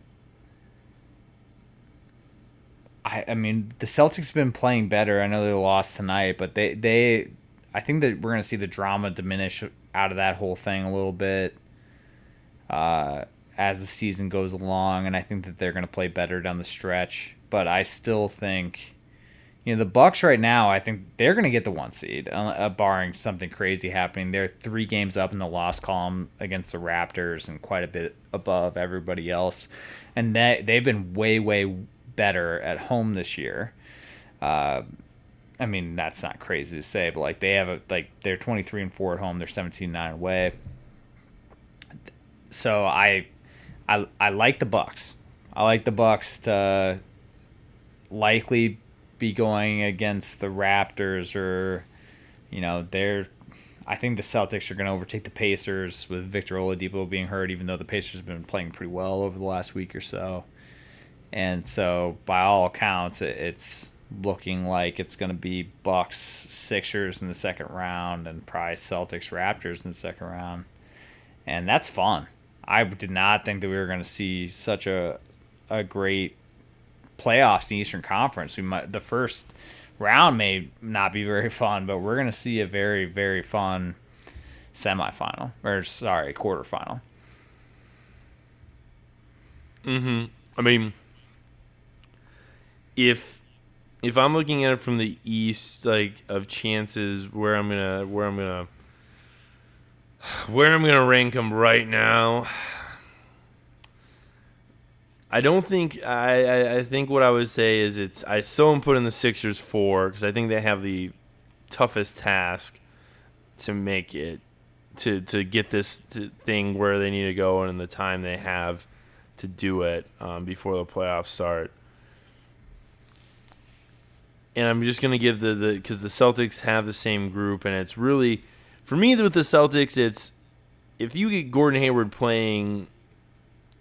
I, I mean, the Celtics have been playing better. I know they lost tonight, but they, they I think that we're going to see the drama diminish out of that whole thing a little bit uh, as the season goes along, and I think that they're going to play better down the stretch. But I still think, you know, the Bucks right now, I think they're going to get the one seed, uh, barring something crazy happening. They're three games up in the loss column against the Raptors and quite a bit above everybody else, and they they've been way way better at home this year. Uh, I mean, that's not crazy to say, but like they have a like they're 23 and 4 at home, they're 17 9 away. So I I I like the Bucks. I like the Bucks to likely be going against the Raptors or you know, they're I think the Celtics are going to overtake the Pacers with Victor Oladipo being hurt even though the Pacers have been playing pretty well over the last week or so. And so, by all accounts, it's looking like it's going to be Bucks, Sixers in the second round, and probably Celtics, Raptors in the second round, and that's fun. I did not think that we were going to see such a a great playoffs in the Eastern Conference. We might the first round may not be very fun, but we're going to see a very very fun semifinal or sorry quarterfinal. Mm-hmm. I mean if if I'm looking at it from the east, like of chances where I'm gonna where I'm gonna where I'm gonna rank them right now. I don't think I, I, I think what I would say is it's I so am putting the Sixers four because I think they have the toughest task to make it to to get this to thing where they need to go and in the time they have to do it um, before the playoffs start. And I'm just gonna give the the because the Celtics have the same group, and it's really for me with the Celtics, it's if you get Gordon Hayward playing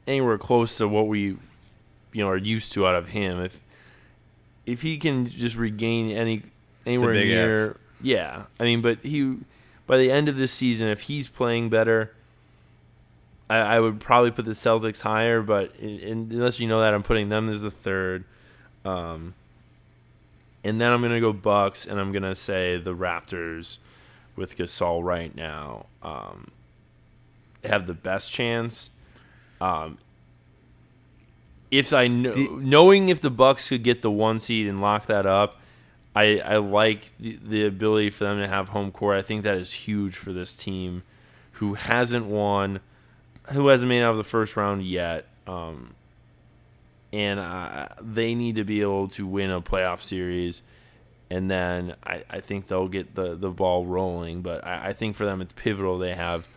anywhere close to what we you know are used to out of him, if if he can just regain any anywhere near, F. yeah, I mean, but he by the end of this season, if he's playing better. I, I would probably put the Celtics higher, but in, in, unless you know that, I'm putting them as the third. Um, and then I'm gonna go Bucks, and I'm gonna say the Raptors with Gasol right now um, have the best chance. Um, if I know, the, knowing if the Bucks could get the one seed and lock that up, I I like the, the ability for them to have home court. I think that is huge for this team, who hasn't won, who hasn't made out of the first round yet. Um, and uh, they need to be able to win a playoff series. And then I, I think they'll get the, the ball rolling. But I, I think for them it's pivotal. They have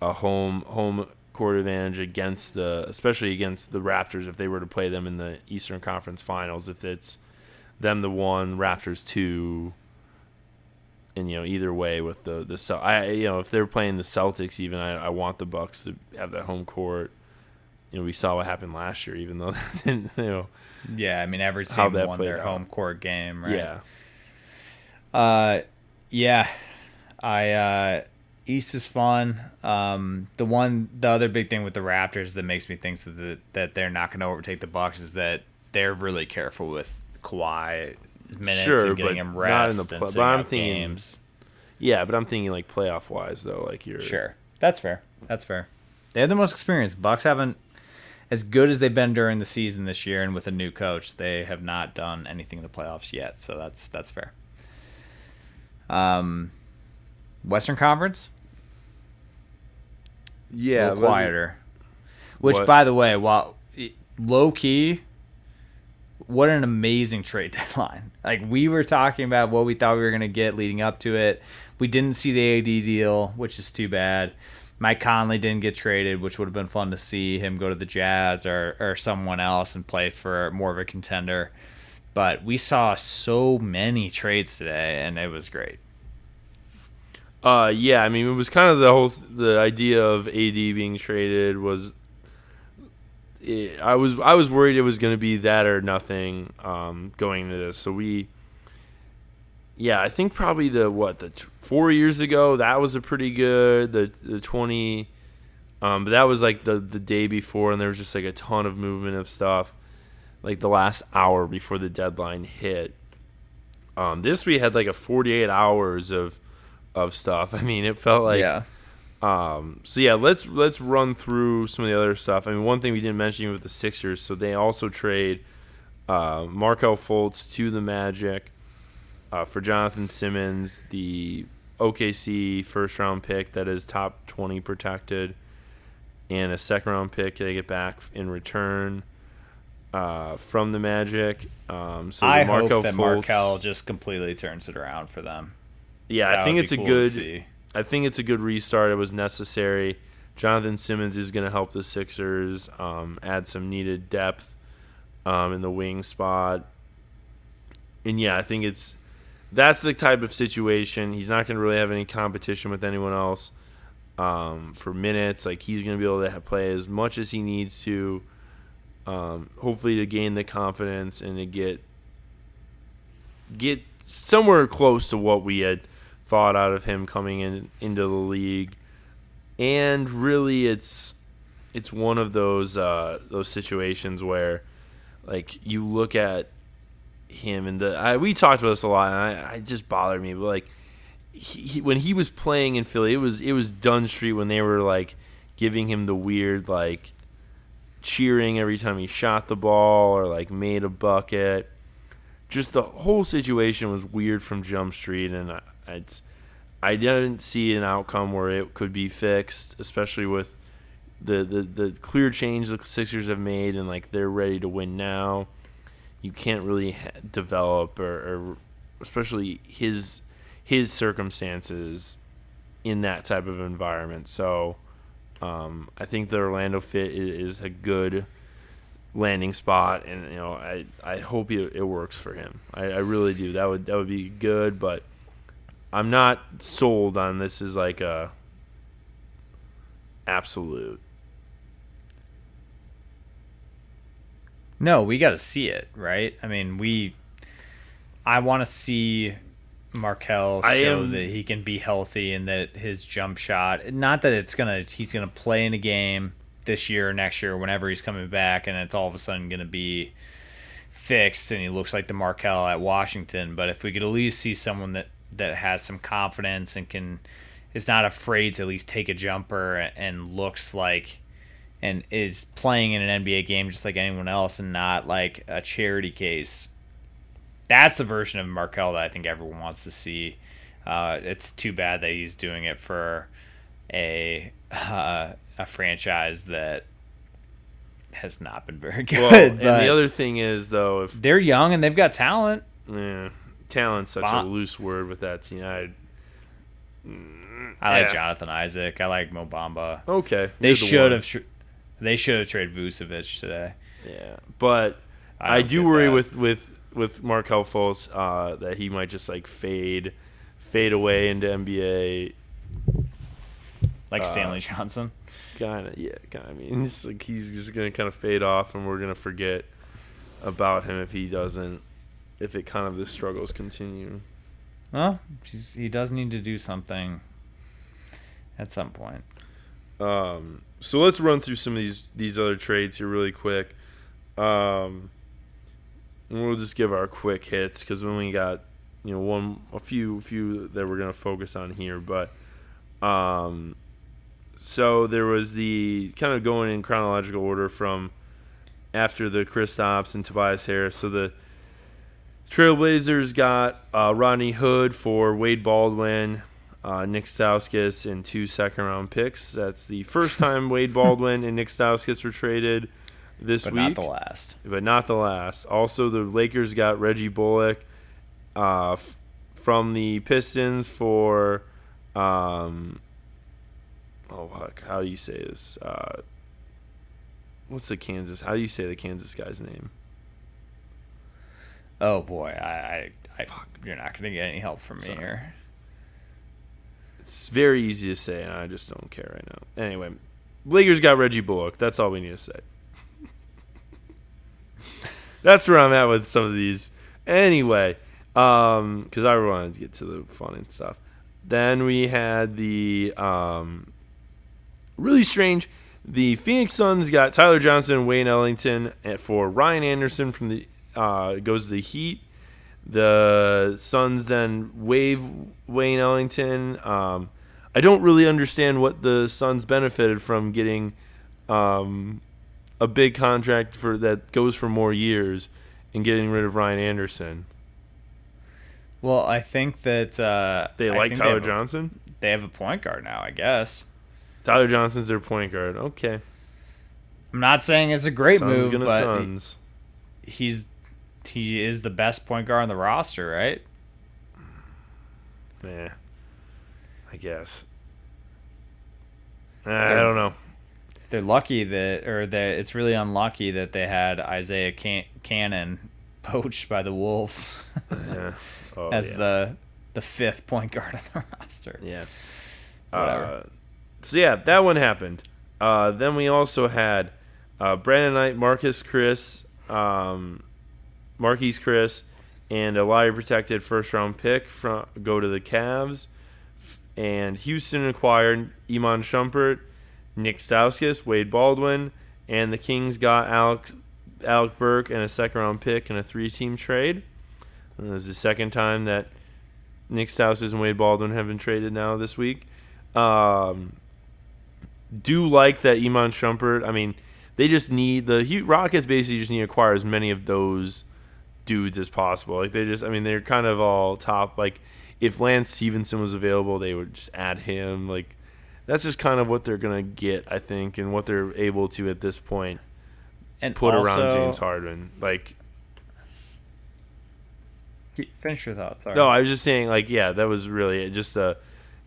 a home home court advantage against the, especially against the Raptors if they were to play them in the Eastern Conference Finals. If it's them the one, Raptors two, and you know either way with the the I you know if they're playing the Celtics even I, I want the Bucks to have that home court you know, we saw what happened last year, even though you know. Yeah, I mean, every team won their out. home court game, right? Yeah. Uh, yeah, I uh, East is fun. Um, the one, the other big thing with the Raptors that makes me think that the, that they're not going to overtake the Bucks is that they're really careful with Kawhi minutes Sure, and getting him not rest in the and pl- but I'm thinking- games. Yeah, but I'm thinking like playoff wise though, like you're Sure, that's fair. That's fair. They have the most experience. Bucks haven't, as good as they've been during the season this year, and with a new coach, they have not done anything in the playoffs yet. So that's that's fair. Um, Western Conference, Yeah, a little quieter. Which, What? by the way, while low key, what an amazing trade deadline! Like we were talking about what we thought we were gonna get leading up to it. We didn't see the AD deal, which is too bad. Mike Conley didn't get traded, which would have been fun to see him go to the Jazz or, or someone else and play for more of a contender. But we saw so many trades today, and it was great. Uh, yeah, I mean, it was kind of the whole the idea of AD being traded was. It, I was I was worried it was going to be that or nothing um, going into this. So we, yeah, I think probably the what the t- four years ago that was a pretty good the the twenty, um, but that was like the the day before, and there was just like a ton of movement of stuff, like the last hour before the deadline hit. Um, this we had like a forty eight hours of of stuff. I mean, it felt like yeah, um, so yeah, let's let's run through some of the other stuff. I mean, one thing we didn't mention with the Sixers, so they also trade uh, Markelle Fultz to the Magic uh, for Jonathan Simmons, the OKC first round pick that is top twenty protected, and a second round pick they get back in return uh, from the Magic. Um, so I Markelle hope that Fultz- Markelle just completely turns it around for them. Yeah, That I think it's be a good. I think it's a good restart. It was necessary. Jonathan Simmons is going to help the Sixers um, add some needed depth um, in the wing spot. And yeah, I think it's that's the type of situation. He's not going to really have any competition with anyone else um, for minutes. Like he's going to be able to play as much as he needs to, um, hopefully to gain the confidence and to get get somewhere close to what we had thought out of him coming in into the league. And really, it's it's one of those uh, those situations where, like, you look at him and the I, we talked about this a lot, and I, I just bothered me. But like, he, he, when he was playing in Philly, it was it was Dunn Street when they were like giving him the weird like cheering every time he shot the ball or like made a bucket. Just the whole situation was weird from Jump Street, and I, it's I didn't see an outcome where it could be fixed, especially with the, the, the clear change the Sixers have made and like they're ready to win now. You can't really ha- develop or, or especially his his circumstances in that type of environment. So um, I think the Orlando fit is, is a good landing spot, and you know I, I hope it, it works for him. I, I really do. That would that would be good, but I'm not sold on this is like a absolute. No, we got to see it, right? I mean, we. I want to see Markelle show am- that he can be healthy and that his jump shot. Not that it's gonna he's gonna play in a game this year or next year, whenever he's coming back, and it's all of a sudden gonna be fixed and he looks like the Markelle at Washington. But if we could at least see someone that that has some confidence and can is not afraid to at least take a jumper and looks like and is playing in an NBA game just like anyone else and not like a charity case. That's the version of Markelle that I think everyone wants to see. Uh, it's too bad that he's doing it for a uh, a franchise that has not been very good. Well, and but the other thing is though, if they're young and they've got talent. yeah, talent's such Bon- a loose word with that team. I, I like Yeah. Jonathan Isaac. I like Mo Bamba. okay, They the should have. Tr- they should have traded Vucevic today. Yeah, but I I, do worry that. with with with Markelle Fultz uh, that he might just like fade fade away into NBA. Like Uh, Stanley Johnson. Kind of, yeah. Kinda, I mean, he's like he's just gonna kind of fade off, and we're gonna forget about him if he doesn't. If it kind of the struggles continue. Well, he does need to do something at some point. Um, so let's run through some of these these other trades here really quick. Um, and we'll just give our quick hits because we only got you know one a few few that we're gonna focus on here, but um, so there was the kind of going in chronological order from after the Kristaps and Tobias Harris. So the Trailblazers got uh, Rodney Hood for Wade Baldwin, uh, Nik Stauskas, and two second round picks. That's the first time Wade Baldwin and Nik Stauskas were traded this But week, not the last. but not the last. Also, the Lakers got Reggie Bullock uh, f- from the Pistons for. Um, oh, fuck. How do you say this? Uh, what's the Kansas? How do you say the Kansas guy's name? Oh boy, I, I, I you're not gonna get any help from me Sorry. here. It's very easy to say, and I just don't care right now. Anyway, Lakers got Reggie Bullock. That's all we need to say. That's where I'm at with some of these. Anyway, because I wanted to get to the fun and stuff. Then we had the um, really strange. The Phoenix Suns got Tyler Johnson, Wayne Ellington eh, for Ryan Anderson from the uh, goes to the Heat. The Suns then waive Wayne Ellington. Um, I don't really understand what the Suns benefited from getting um, a big contract for that goes for more years and getting rid of Ryan Anderson. Well, I think that uh, They like Tyler have a- Johnson. They have a point guard now, I guess. Tyler Johnson's their point guard. Okay, I'm not saying it's a great Suns move, but Suns. he's he is the best point guard on the roster, right? Yeah, I guess. Uh, I don't know. They're lucky that, or that it's really unlucky that they had Isaiah Can- Cannon poached by the Wolves Yeah. Oh, as yeah. the the fifth point guard on the roster. Yeah. Whatever. Uh, so yeah, that one happened. Uh, then we also had uh, Brandon Knight, Marcus Chris, um, Marquese Chriss, and a lottery protected first round pick from go to the Cavs. And Houston acquired Iman Shumpert, Nik Stauskas, Wade Baldwin, and the Kings got Alex Alec Burke and a second round pick in a three team trade. And this is the second time that Nik Stauskas and Wade Baldwin have been traded now this week. Um, do like that Iman Shumpert. I mean, they just need the Rockets basically just need to acquire as many of those dudes as possible. Like they just, I mean, they're kind of all top. Like if Lance Stephenson was available, they would just add him. Like that's just kind of what they're gonna get, I think, and what they're able to at this point And put around James Harden. Like Finish your thoughts. Sorry. No, I was just saying, like, yeah, that was really just a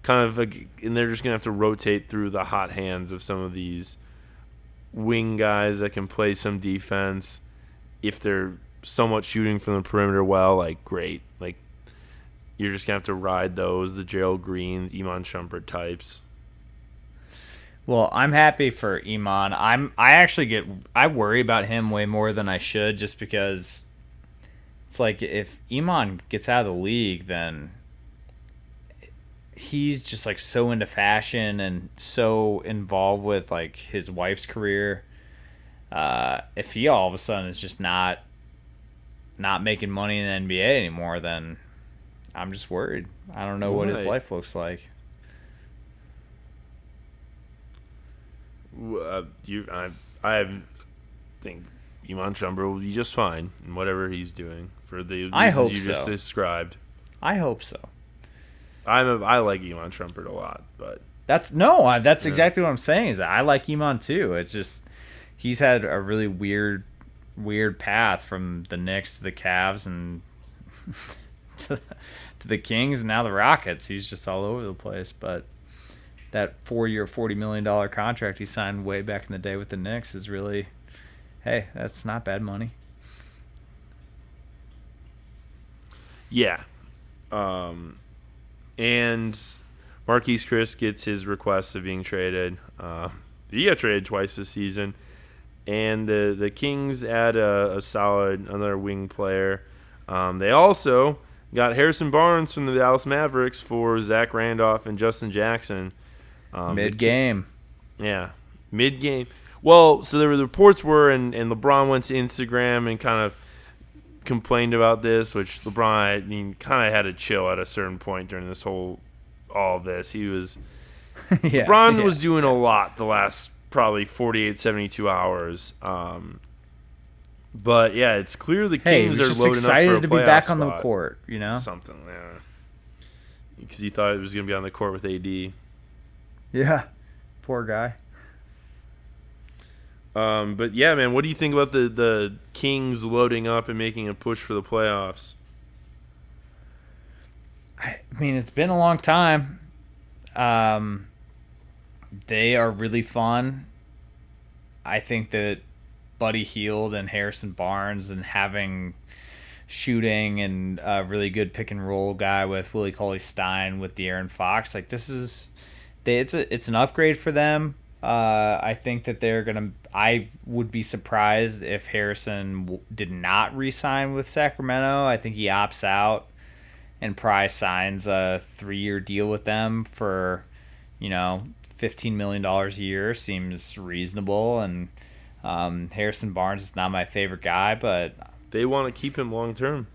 kind of, a, and they're just gonna have to rotate through the hot hands of some of these wing guys that can play some defense. If they're somewhat shooting from the perimeter well, like, great. Like, you're just gonna have to ride those, the Gerald Greens, Iman Shumpert types. Well, I'm happy for Iman. I'm I actually get I worry about him way more than I should just because it's like if Iman gets out of the league then he's just like so into fashion and so involved with like his wife's career. Uh, if he all of a sudden is just not not making money in the NBA anymore, then I'm just worried. I don't know what his life looks like. Uh, you, I, I think Iman Shumpert will be just fine in whatever he's doing for the reasons I hope you just described. I hope so. I'm a, I like Iman Shumpert a lot, but That's no, I, that's Yeah. exactly what I'm saying. Is that I like Iman too. It's just he's had a really weird, weird path from the Knicks to the Cavs and to, to the Kings and now the Rockets. He's just all over the place. But that four-year, forty million dollar contract he signed way back in the day with the Knicks is really, hey, that's not bad money. yeah. Um, and Marquese Chriss gets his request of being traded. Uh, he got traded twice this season, and the the Kings add a, a solid another wing player. Um, they also got Harrison Barnes from the Dallas Mavericks for Zach Randolph and Justin Jackson. Um, Mid game. Yeah, mid game. Well, so there were the reports were, and, and LeBron went to Instagram and kind of complained about this, which LeBron, I mean, kind of had to chill at a certain point during this whole all of this. He was yeah, LeBron yeah. was doing a lot the last probably 48, 72 hours. Um, but yeah, it's clear the Hey, he Kings are just loading excited up for to be back on the spot. court. You know. Something, yeah. Because he thought he was going to be on the court with AD. Yeah. Poor guy. Um, but yeah, man, what do you think about the the Kings loading up and making a push for the playoffs? I mean, it's been a long time. Um, they are really fun. I think that Buddy Hield and Harrison Barnes and having shooting and a really good pick and roll guy with Willie Cauley Stein with De'Aaron Fox, like this is, they, it's a it's an upgrade for them. Uh, I think that they're gonna. I would be surprised if Harrison w- did not re-sign with Sacramento. I think he opts out and Price signs a three-year deal with them for, you know, fifteen million dollars a year seems reasonable. And um, Harrison Barnes is not my favorite guy, but They want to keep him long term.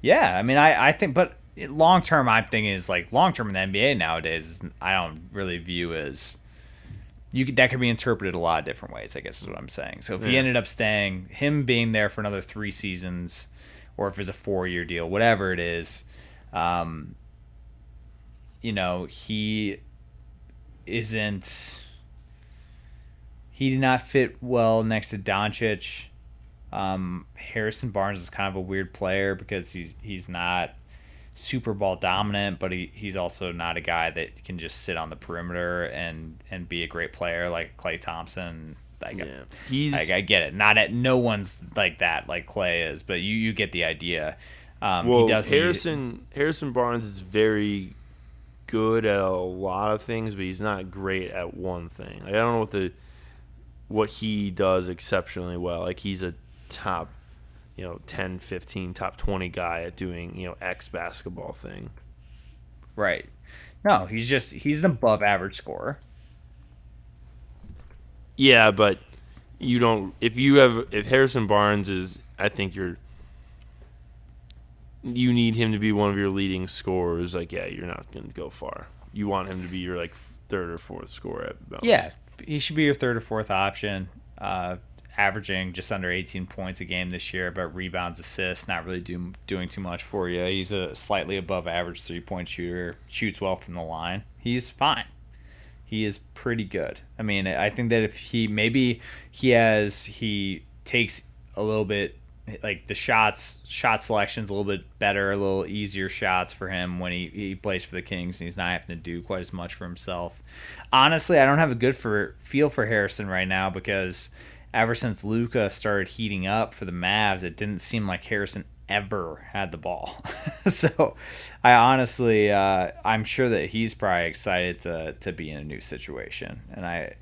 yeah, I mean, I, I think, but long term, I'm thinking is like long term in the NBA nowadays. Is, I don't really view as you could, that could be interpreted a lot of different ways. I guess is what I'm saying. So if he ended up staying, him being there for another three seasons, or if it's a four year deal, whatever it is, um, you know, he isn't. He did not fit well next to Doncic. Um, Harrison Barnes is kind of a weird player because he's he's not super ball dominant, but he, he's also not a guy that can just sit on the perimeter and and be a great player like Klay Thompson. Like, Yeah, he's like I get it. Not at no one's like that like Klay is, but you you get the idea. Um, well. he does need- Harrison Harrison Barnes is very good at a lot of things, but he's not great at one thing. Like, I don't know what the what he does exceptionally well. Like he's a top, you know, 10, 15, top 20 guy at doing, you know, X basketball thing. right. No, he's just he's an above average scorer. Yeah, but you don't if you have if Harrison Barnes is I think you're you need him to be one of your leading scorers. Like, yeah, you're not going to go far. You want him to be your like third or fourth scorer at most. Yeah, he should be your third or fourth option. Uh, averaging just under 18 points a game this year, but rebounds, assists, not really do, doing too much for you. He's a slightly above average three point shooter, shoots well from the line. He's fine. He is pretty good. I mean, I think that if he maybe he has he takes a little bit like the shots shot selection's a little bit better, a little easier shots for him when he, he plays for the Kings and he's not having to do quite as much for himself. Honestly, I don't have a good for feel for Harrison right now because ever since Luka started heating up for the Mavs, it didn't seem like Harrison ever had the ball. so I honestly uh, I'm sure that he's probably excited to to be in a new situation. And I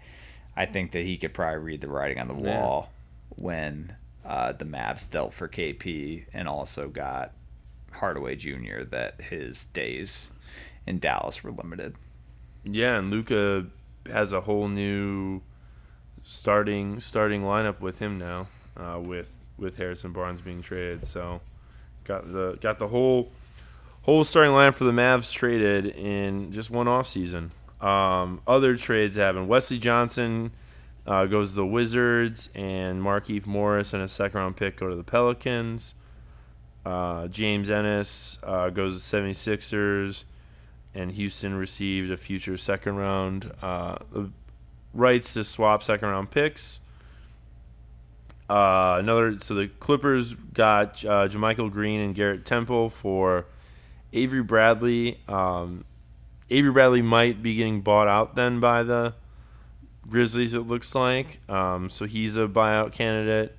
I think that he could probably read the writing on the Yeah. wall when uh, the Mavs dealt for KP and also got Hardaway Jr. that his days in Dallas were limited. Yeah, and Luka has a whole new starting starting lineup with him now, uh, with with Harrison Barnes being traded. So got the got the whole whole starting line for the Mavs traded in just one off season. Um, other trades happen. Wesley Johnson uh, goes to the Wizards, and Markieff Morris and a second round pick go to the Pelicans. Uh, James Ennis uh, goes to 76ers and Houston received a future second round uh, rights to swap second round picks. Uh, another so the Clippers got uh, JaMychal Green and Garrett Temple for Avery Bradley. Um, Avery Bradley might be getting bought out then by the Grizzlies. It looks like um, so he's a buyout candidate.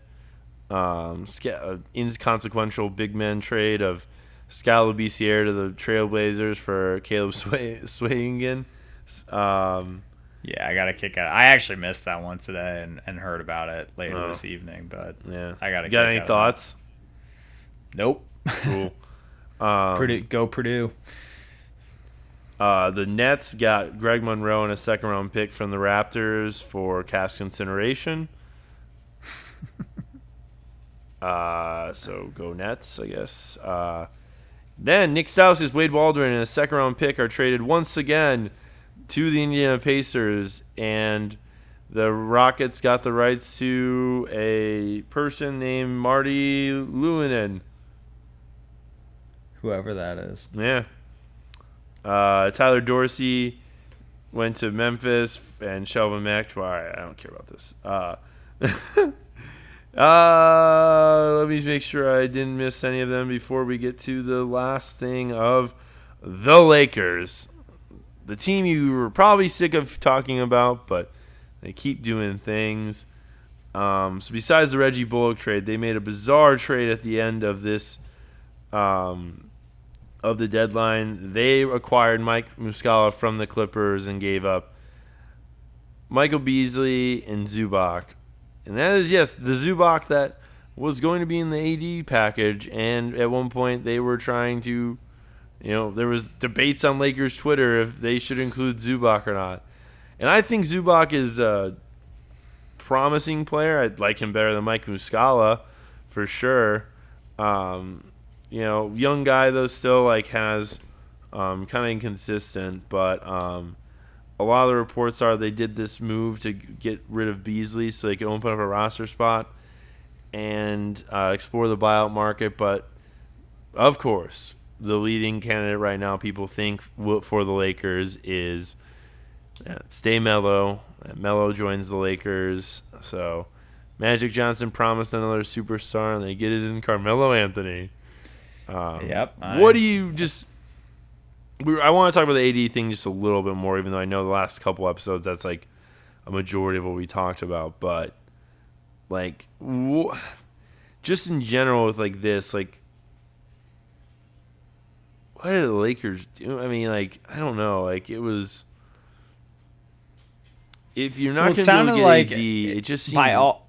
Um, uh, inconsequential big man trade of Skal Labissiere to the Trailblazers for Caleb Sway- Swanigan. Um, Yeah, I got to kick out. I actually missed that one today and, and heard about it later Oh. this evening, but yeah, I gotta You got any thoughts? nope. Cool. Um, Purdue, go Purdue. Uh, the Nets got Greg Monroe and a second round pick from the Raptors for cash consideration. uh, so go Nets, I guess. Uh, then Nik Stauskas, Wade Baldwin, and a second round pick are traded once again to the Indiana Pacers, and the Rockets got the rights to a person named Maarty Leunen. Whoever that is. Yeah. Uh, Tyler Dorsey went to Memphis, and Shelvin Mack. Well, I don't care about this. Uh, uh, let me make sure I didn't miss any of them before we get to the last thing of the Lakers. The team you were probably sick of talking about, but they keep doing things. Um, so besides the Reggie Bullock trade, they made a bizarre trade at the end of this um, of the deadline. They acquired Mike Muscala from the Clippers and gave up Michael Beasley and Zubac. And that is, yes, the Zubac that was going to be in the AD package. And at one point, they were trying to, you know, there was debates on Lakers Twitter if they should include Zubac or not. And I think Zubac is a promising player. I'd like him better than Mike Muscala for sure. Um, you know, young guy though, still like has um, kind of inconsistent, but um, a lot of the reports are they did this move to get rid of Beasley so they could open up a roster spot and uh, explore the buyout market. But of course, the leading candidate right now, people think for the Lakers is uh, stay Melo. Melo joins the Lakers, so. Magic Johnson promised another superstar, and they get it in Carmelo Anthony. Um, yep. I, what do you just? I want to talk about the AD thing just a little bit more, even though I know the last couple episodes that's like a majority of what we talked about. But like, wh- just in general with like this, like, what did the Lakers do? I mean, like, I don't know. Like, it was. If you're not well, going to get like AD, it just seemed, by all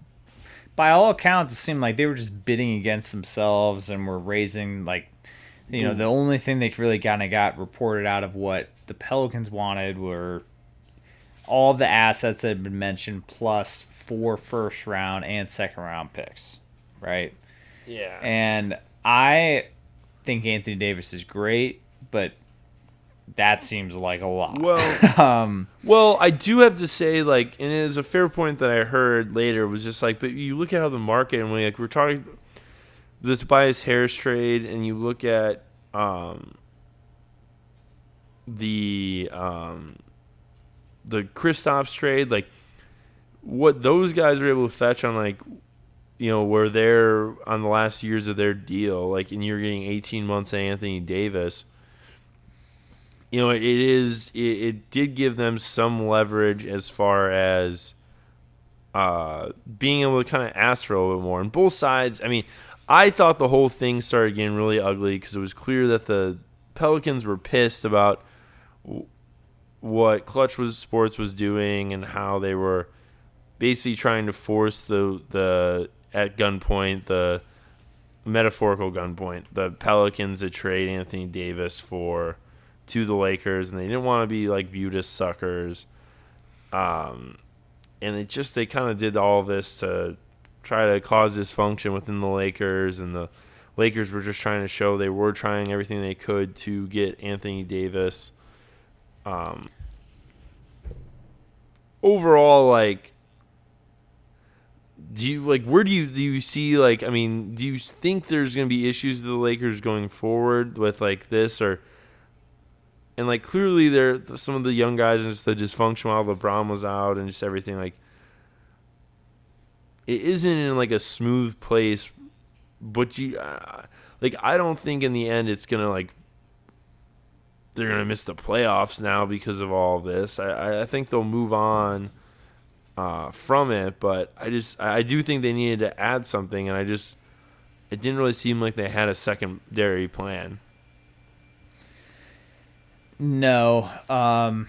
by all accounts, it seemed like they were just bidding against themselves and were raising like, you know, the only thing they really kind of got reported out of what the Pelicans wanted were all the assets that had been mentioned plus four first round and second round picks, right? Yeah. And I think Anthony Davis is great, but that seems like a lot. Well, um, well, I do have to say, like, and it is a fair point that I heard later was just like, but you look at how the market and we like we're talking the Tobias Harris trade, and you look at um, the um, the Kristaps trade, like what those guys were able to fetch on like you know where they're on the last years of their deal, like, and you're getting 18 months of Anthony Davis you know, it is. It, it, did give them some leverage as far as uh, being able to kind of ask for a little bit more. And both sides. I mean, I thought the whole thing started getting really ugly because it was clear that the Pelicans were pissed about what Klutch was Sports was doing and how they were basically trying to force the the at gunpoint the metaphorical gunpoint the Pelicans to trade Anthony Davis for to the Lakers, and they didn't want to be like viewed as suckers. Um, and it just they kind of did all this to try to cause dysfunction within the Lakers, and the Lakers were just trying to show they were trying everything they could to get Anthony Davis. Um, overall, like, do you like where do you do you see like I mean, do you think there's going to be issues with the Lakers going forward with like this or? And like clearly they're some of the young guys and just the dysfunction while LeBron was out and just everything like it isn't in like a smooth place but you uh, like I don't think in the end it's gonna like they're gonna miss the playoffs now because of all of this I I think they'll move on uh, from it but I just I do think they needed to add something and I just it didn't really seem like they had a secondary plan. No, um,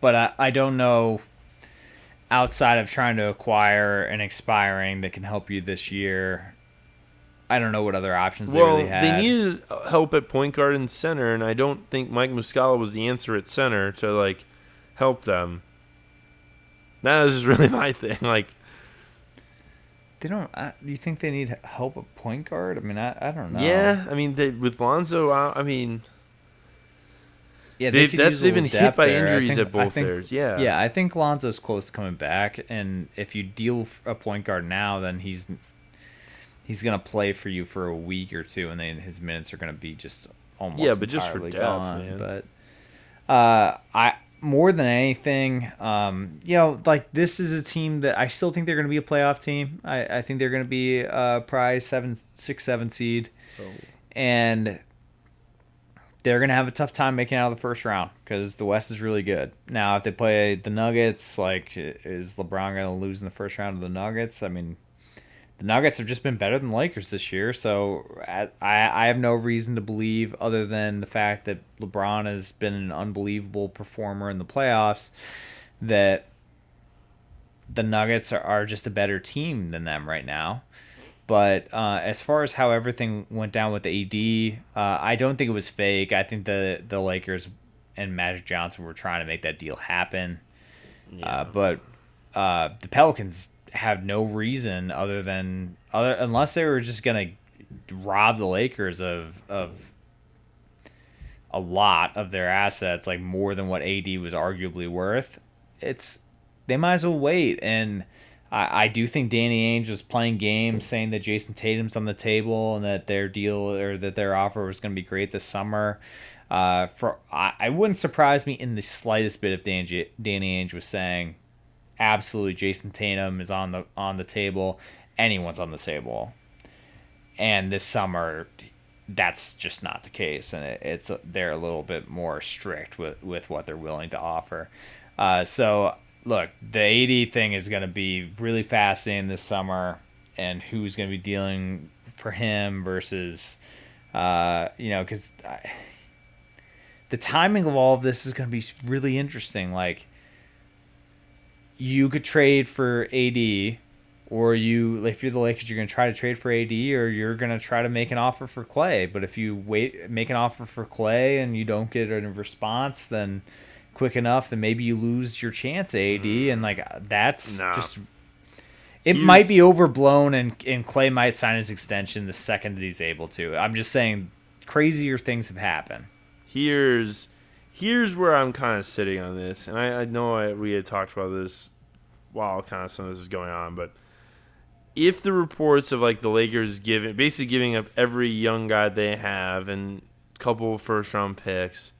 but I, I don't know outside of trying to acquire an expiring that can help you this year. I don't know what other options well, they really had. they needed help at point guard and center, and I don't think Mike Muscala was the answer at center to like help them. That is really my thing. Like, They don't. I, do you think they need help at point guard? I mean, I, I don't know. yeah, I mean, they, with Lonzo out, I mean, yeah. they, could that's they've been hit by there. Injuries think- at both think, theirs. Yeah, Yeah, I think Lonzo's close to coming back, and if you deal a point guard now, then he's he's gonna play for you for a week or two, and then his minutes are gonna be just almost Yeah, but just for depth, gone. man. But uh, I more than anything, um, you know, like this is a team that I still think they're gonna be a playoff team. I, I think they're gonna be a prize seven, six, seven seed, and they're going to have a tough time making out of the first round because the West is really good. Now, if they play the Nuggets, like, is LeBron going to lose in the first round of the Nuggets? I mean, the Nuggets have just been better than Lakers this year, so I, I I have no reason to believe, other than the fact that LeBron has been an unbelievable performer in the playoffs, that the Nuggets are, are just a better team than them right now. But uh, as far as how everything went down with the AD, uh, I don't think it was fake. I think the the Lakers and Magic Johnson were trying to make that deal happen. Uh, but uh, the Pelicans have no reason other than other unless they were just gonna rob the Lakers of of a lot of their assets, like more than what AD was arguably worth. It's they might as well wait. And I, I do think Danny Ainge was playing games, saying that Jayson Tatum's on the table and that their deal or that their offer was going to be great this summer. Uh, for I, I wouldn't surprise me in the slightest bit if Danny, Danny Ainge was saying, absolutely, Jayson Tatum is on the on the table. Anyone's on the table. And this summer, that's just not the case, and it, it's they're a little bit more strict with with what they're willing to offer. Uh, so look, the AD thing is going to be really fascinating this summer, and who's going to be dealing for him versus, uh, you know, because the timing of all of this is going to be really interesting. Like, you could trade for AD, or you, if you're the Lakers, you're going to try to trade for AD, or you're going to try to make an offer for Klay. But if you wait, make an offer for Klay, and you don't get a response, then quick enough, then maybe you lose your chance, AD, mm. and like that's just. It Here's- might be overblown, and and Klay might sign his extension the second that he's able to. I'm just saying, crazier things have happened. here's here's where I'm kind of sitting on this, and I, I know I, we had talked about this while kind of some of this is going on, but if the reports of like the Lakers giving basically giving up every young guy they have and a couple of first round picks,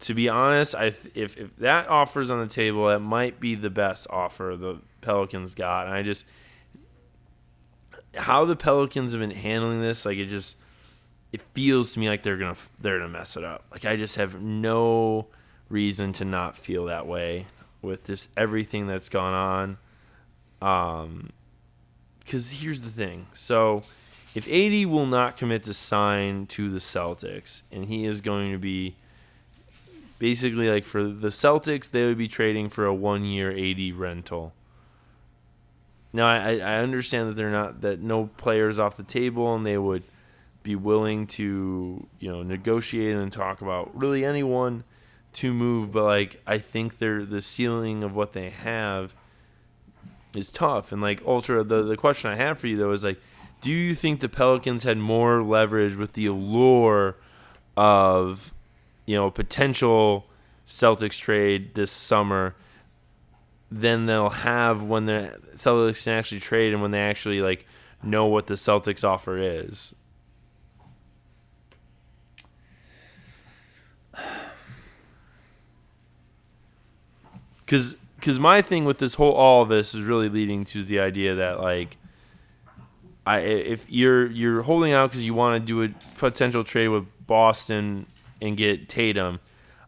to be honest, I if if that offer's on the table, that might be the best offer the Pelicans got, and I just how the Pelicans have been handling this, like it just it feels to me like they're gonna they're gonna mess it up. Like I just have no reason to not feel that way with just everything that's gone on. Um, because here's the thing. So if AD will not commit to sign to the Celtics, and he is going to be basically like for the Celtics, they would be trading for a one year AD rental. Now I, I understand that they're not that no players off the table, and they would be willing to you know negotiate and talk about really anyone to move but like i think they're the ceiling of what they have is tough and like ultra the, the question i have for you though is like do you think the pelicans had more leverage with the allure of you know potential celtics trade this summer than they'll have when the celtics can actually trade and when they actually like know what the celtics offer is. Because because my thing with this whole all of this is really leading to the idea that like I if you're you're holding out because you want to do a potential trade with Boston and get Tatum,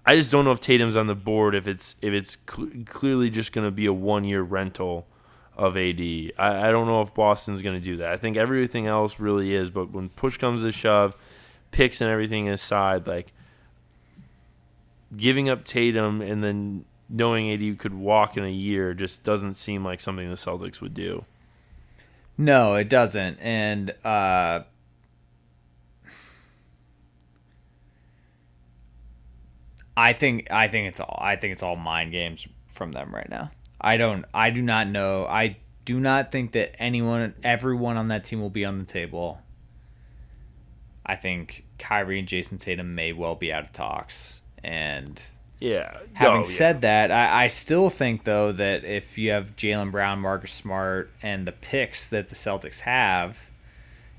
I just don't know if Tatum's on the board if it's if it's cl- clearly just going to be a one year rental of AD. I, I don't know if Boston's going to do that. I think everything else really is, but when push comes to shove, picks and everything aside, like giving up Tatum and then knowing AD could walk in a year just doesn't seem like something the Celtics would do. No, it doesn't. And uh, I think I think it's all I think it's all mind games from them right now. I don't I do not know. I do not think that anyone everyone on that team will be on the table. I think Kyrie and Jayson Tatum may well be out of talks. And Yeah. Having Oh, yeah. said that, I, I still think though that if you have Jaylen Brown, Marcus Smart, and the picks that the Celtics have,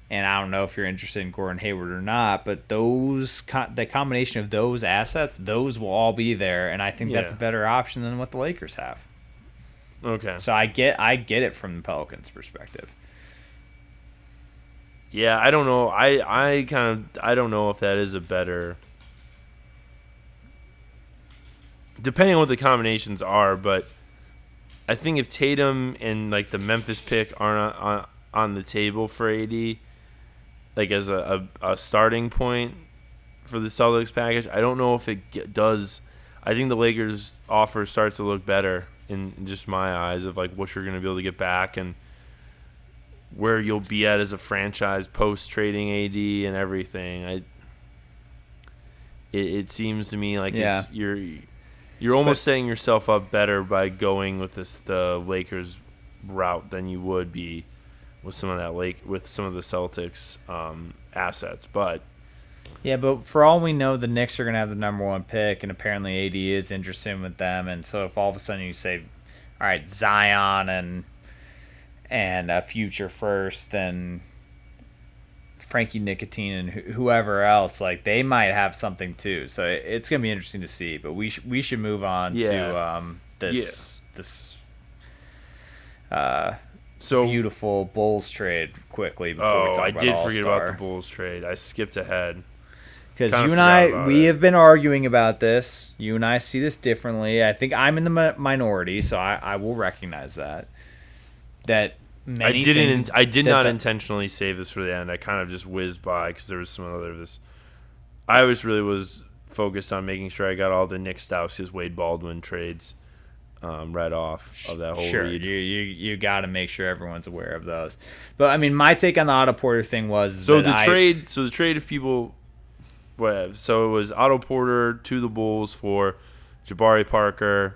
and I don't know if you're interested in Gordon Hayward or not, but those the combination of those assets, those will all be there, and I think that's a better option than what the Lakers have. Okay. So I get I get it from the Pelicans' perspective. Yeah, I don't know. I I kind of I don't know if that is a better depending on what the combinations are, but I think if Tatum and like the Memphis pick aren't on, on the table for AD, like as a, a, a starting point for the Celtics package, I don't know if it does. I think the Lakers offer starts to look better in just my eyes of like what you're going to be able to get back and where you'll be at as a franchise post trading AD and everything. I it, it seems to me like Yeah. it's, you're you're almost setting yourself up better by going with this the Lakers route than you would be with some of that Lake with some of the Celtics um, assets. But Yeah, but for all we know, the Knicks are going to have the number one pick, and apparently AD is interested with them. And so, if all of a sudden you say, "All right, Zion and and a future first and Frankie Nicotine and wh- whoever else, like they might have something too." So it- it's going to be interesting to see. But we sh- we should move on to um, this this uh, so beautiful Bulls trade quickly before we oh, talk I about did All-Star. forget about the Bulls trade. I skipped ahead. Because you and I, we it. have been arguing about this. You and I see this differently. I think I'm in the mi- minority, so I, I will recognize that. That many I didn't. things I did not the- intentionally save this for the end. I kind of just whizzed by because there was some other of this. I was really was focused on making sure I got all the Nik Stauskas Wade Baldwin trades um, right off of that whole Sure, read. you you, you got to make sure everyone's aware of those. But I mean, my take on the Otto Porter thing was So that the I- trade, so the trade, of people, well, so it was Otto Porter to the Bulls for Jabari Parker,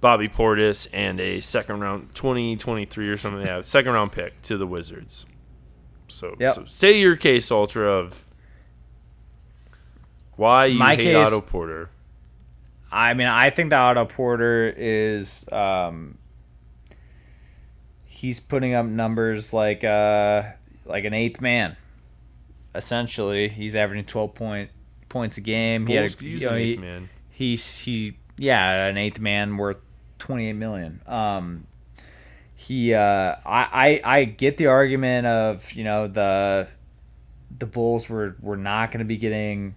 Bobby Portis, and a second round, twenty twenty three or something. Yeah, second round pick to the Wizards. So, Yep. so say your case, Ultra, of why you My hate case- Otto Porter. I mean, I think that Otto Porter is um, he's putting up numbers like uh, like an eighth man. Essentially, he's averaging twelve point points a game. he had a, you know, an he- man. he's he yeah an eighth man worth 28 million um he uh I, I i get the argument of you know the the bulls were were not going to be getting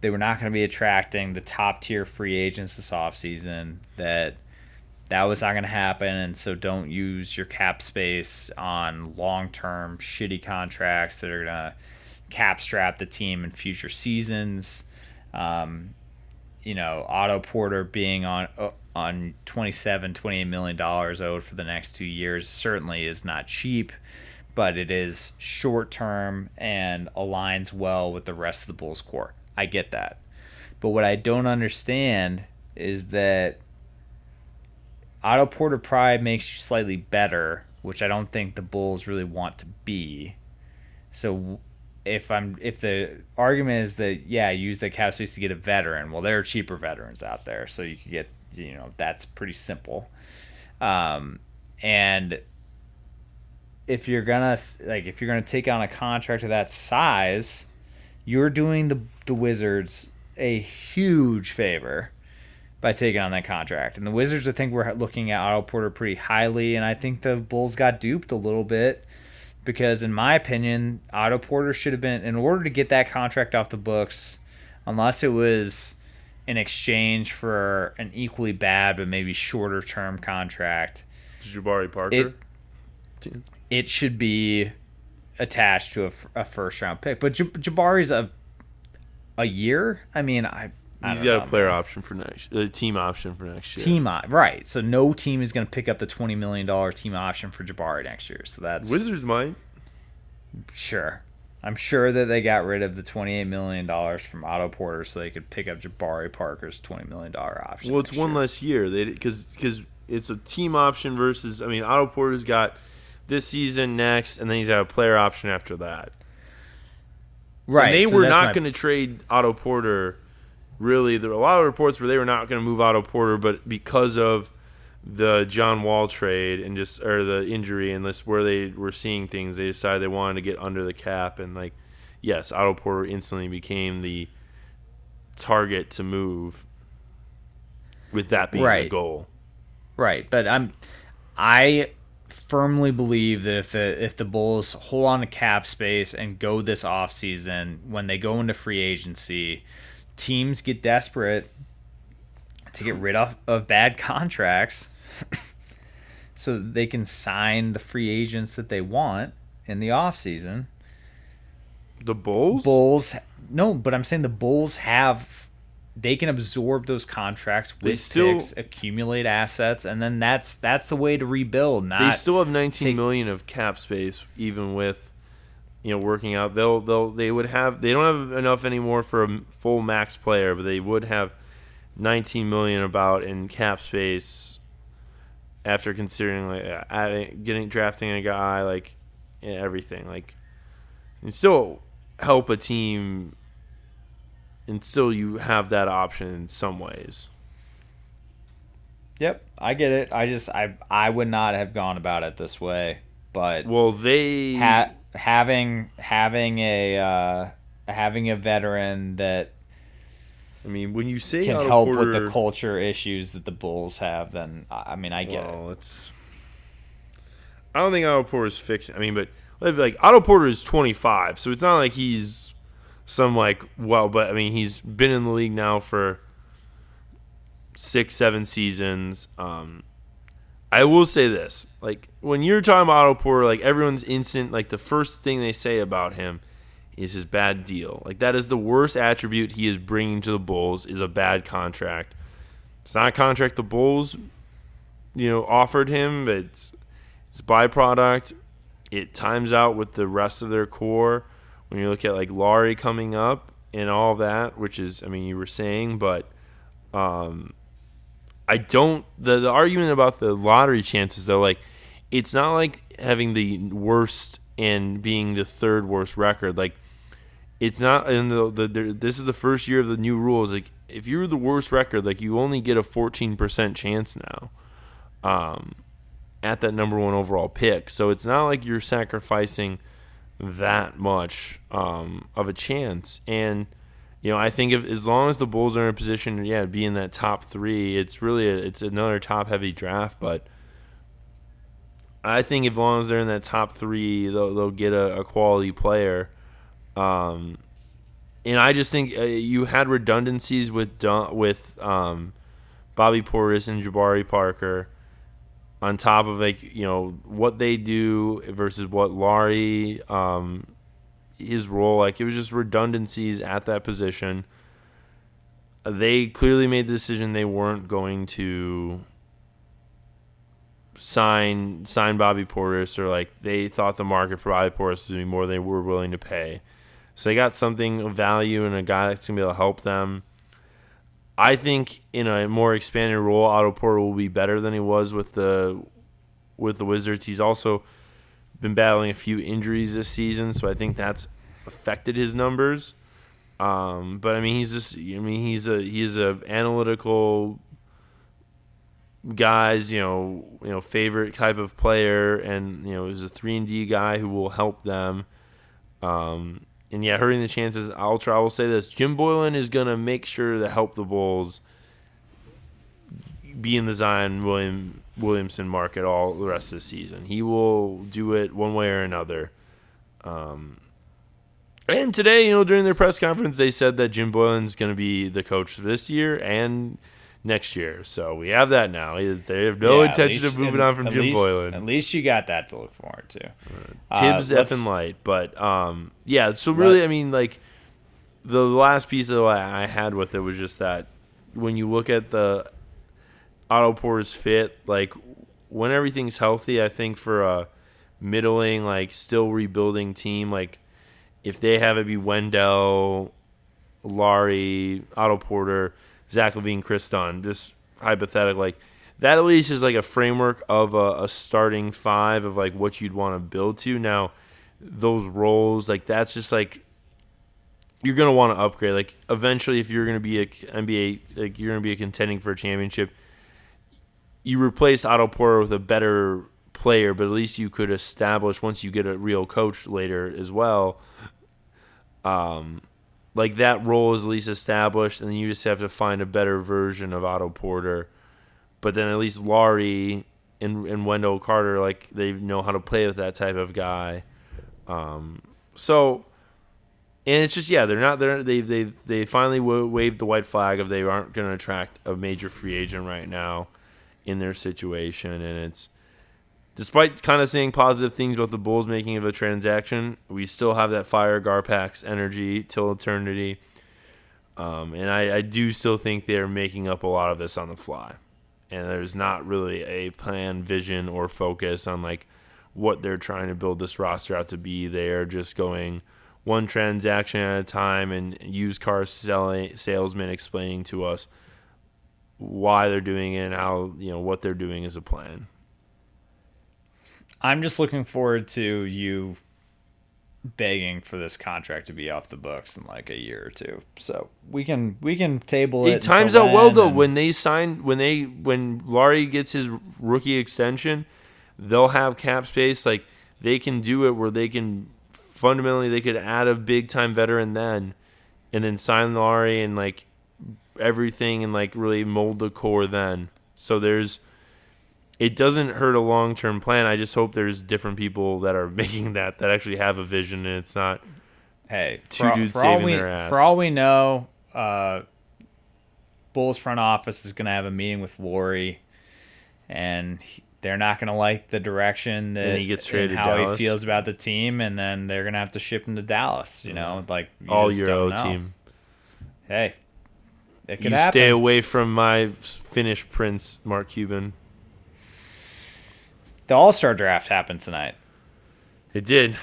they were not going to be attracting the top tier free agents this offseason that that was not going to happen and so don't use your cap space on long-term shitty contracts that are going to cap strap the team in future seasons um, you know, Otto Porter being on uh, on 27 28 million dollars owed for the next 2 years certainly is not cheap, but it is short term and aligns well with the rest of the Bulls core. I get that. But what I don't understand is that Otto Porter Pride makes you slightly better, which I don't think the Bulls really want to be. So if I'm if the argument is that yeah, use the cap space to get a veteran, well, there are cheaper veterans out there, so you could get you know that's pretty simple. Um, and if you're gonna like if you're gonna take on a contract of that size, you're doing the the Wizards a huge favor by taking on that contract. And the Wizards, I think, we're looking at Otto Porter pretty highly, and I think the Bulls got duped a little bit because, in my opinion, Otto Porter should have been in order to get that contract off the books, unless it was in exchange for an equally bad but maybe shorter term contract. Jabari Parker. It- It should be attached to a first round pick. But J- Jabari's a a year. I mean, I I He's got know, a player man. option for next, a team option for next year. team op- right. So no team is going to pick up the twenty million dollar team option for Jabari next year. So that's Wizards might. sure. I'm sure that they got rid of the twenty eight million dollars from Otto Porter so they could pick up Jabari Parker's twenty million dollar option. Well, it's one year. less year. They because because it's a team option versus. I mean, Otto Porter's got this season next, and then he's got a player option after that. right. And they so were not my- going to trade Otto Porter. Really, there were a lot of reports where they were not going to move Otto Porter, but because of the John Wall trade and just or the injury and this where they were seeing things, they decided they wanted to get under the cap and like, yes, Otto Porter instantly became the target to move. With that being the goal, Right, but I'm I firmly believe that if the if the Bulls hold on to cap space and go this offseason when they go into free agency, teams get desperate to get rid of, of bad contracts so that they can sign the free agents that they want in the offseason. the Bulls. Bulls no, but I'm saying the Bulls have they can absorb those contracts They with still- picks, accumulate assets, and then that's that's the way to rebuild. Not they still have nineteen take- million of cap space, even with you know working out. They'll they'll they would have they don't have enough anymore for a full max player, but they would have nineteen million about in cap space after considering like uh, adding, getting drafting a guy like everything like and still help a team and still you have that option in some ways. Yep, I get it. I just I I would not have gone about it this way, but Well, they ha- having having a uh, having a veteran that I mean, when you say can help with the culture issues that the Bulls have, then I mean I get it. it's. I don't think Otto Porter is fixing. I mean, but like Otto Porter is 25, so it's not like he's some like well, but I mean he's been in the league now for six, seven seasons. Um, I will say this: like when you're talking about Otto Porter, like everyone's instant, like the first thing they say about him is his bad deal. Like that is the worst attribute he is bringing to the Bulls is a bad contract. It's not a contract the Bulls, you know, offered him, but it's it's byproduct. It times out with the rest of their core. When you look at like Lauri coming up and all that, which is, I mean, you were saying, but um, I don't. The, the argument about the lottery chances, though, like it's not like having the worst and being the third worst record. Like it's not. And the, the, the this is the first year of the new rules. Like if you're the worst record, like you only get a 14% chance now. Um, at that number one overall pick. So it's not like you're sacrificing that much um, of a chance. And you know, I think if as long as the Bulls are in a position, yeah, be in that top three, it's really a, it's another top heavy draft. But I think as long as they're in that top three, they'll, they'll get a, a quality player. Um, and I just think uh, you had redundancies with with um, Bobby Portis and Jabari Parker on top of like you know what they do versus what Lauri um, his role like it was just redundancies at that position. They clearly made the decision they weren't going to sign sign Bobby Portis or like they thought the market for Bobby Portis was gonna be more than they were willing to pay. So they got something of value and a guy that's gonna be able to help them. I think in a more expanded role, Otto Porter will be better than he was with the with the Wizards. He's also been battling a few injuries this season, so I think that's affected his numbers. Um, but I mean, he's just I mean he's a he's a analytical guys you know you know favorite type of player, and you know he's a three and D guy who will help them. Um, and yeah, hurting the chances. I'll try. I will say this: Jim Boylan is gonna make sure to help the Bulls be in the Zion William Williamson market all the rest of the season. He will do it one way or another. Um, and today, you know, during their press conference, they said that Jim Boylan's going to be the coach this year and next year. So we have that now. They have no Yeah, intention least- of moving on from Jim least- Boylan. At least you got that to look forward to. Thibs Uh, let's- effing light, but um, yeah. So really, I mean, like the last piece of what I had with it was just that when you look at the Otto Porter's fit, like when everything's healthy, I think for a middling, like still rebuilding team, like if they have it be Wendell, Lauri, Otto Porter, Zach LaVine, Kris Dunn, hypothetical, like that at least is like a framework of a, a starting five of like what you'd want to build to. Now, those roles, like that's just like you're gonna want to upgrade. Like eventually, if you're gonna be a NBA, like you're gonna be a contending for a championship, you replace Otto Porter with a better player, but at least you could establish once you get a real coach later as well. Um, like that role is at least established, and then you just have to find a better version of Otto Porter. But then at least Lauri and, and Wendell Carter, like they know how to play with that type of guy. Um, so, and it's just yeah, they're not they're they they they finally waved the white flag of they aren't going to attract a major free agent right now in their situation, and it's despite kind of saying positive things about the Bulls making of a transaction, we still have that fire Garpax energy till eternity. Um, and I, I do still think they're making up a lot of this on the fly. And there's not really a plan, vision, or focus on like what they're trying to build this roster out to be. They're just going one transaction at a time and used car selling salesmen explaining to us why they're doing it and how you know what they're doing as a plan. I'm just looking forward to you begging for this contract to be off the books in like a year or two. So we can we can table it. It times out well though when they sign when they when Lauri gets his rookie extension, they'll have cap space. Like they can do it where they can fundamentally they could add a big time veteran then, and then sign Lauri and like everything and like really mold the core then. So there's it doesn't hurt a long term plan. I just hope there's different people that are making that that actually have a vision and it's not hey two for, dudes for saving we, their ass. For all we know, uh, Bulls front office is going to have a meeting with Lauri, and he, they're not going to like the direction that and he gets traded how Dallas. he feels about the team, and then they're going to have to ship him to Dallas. You know, like you all Euro team. Hey, it could you happen. stay away from my Finnish prince, Mark Cuban. The All Star draft happened tonight. It did.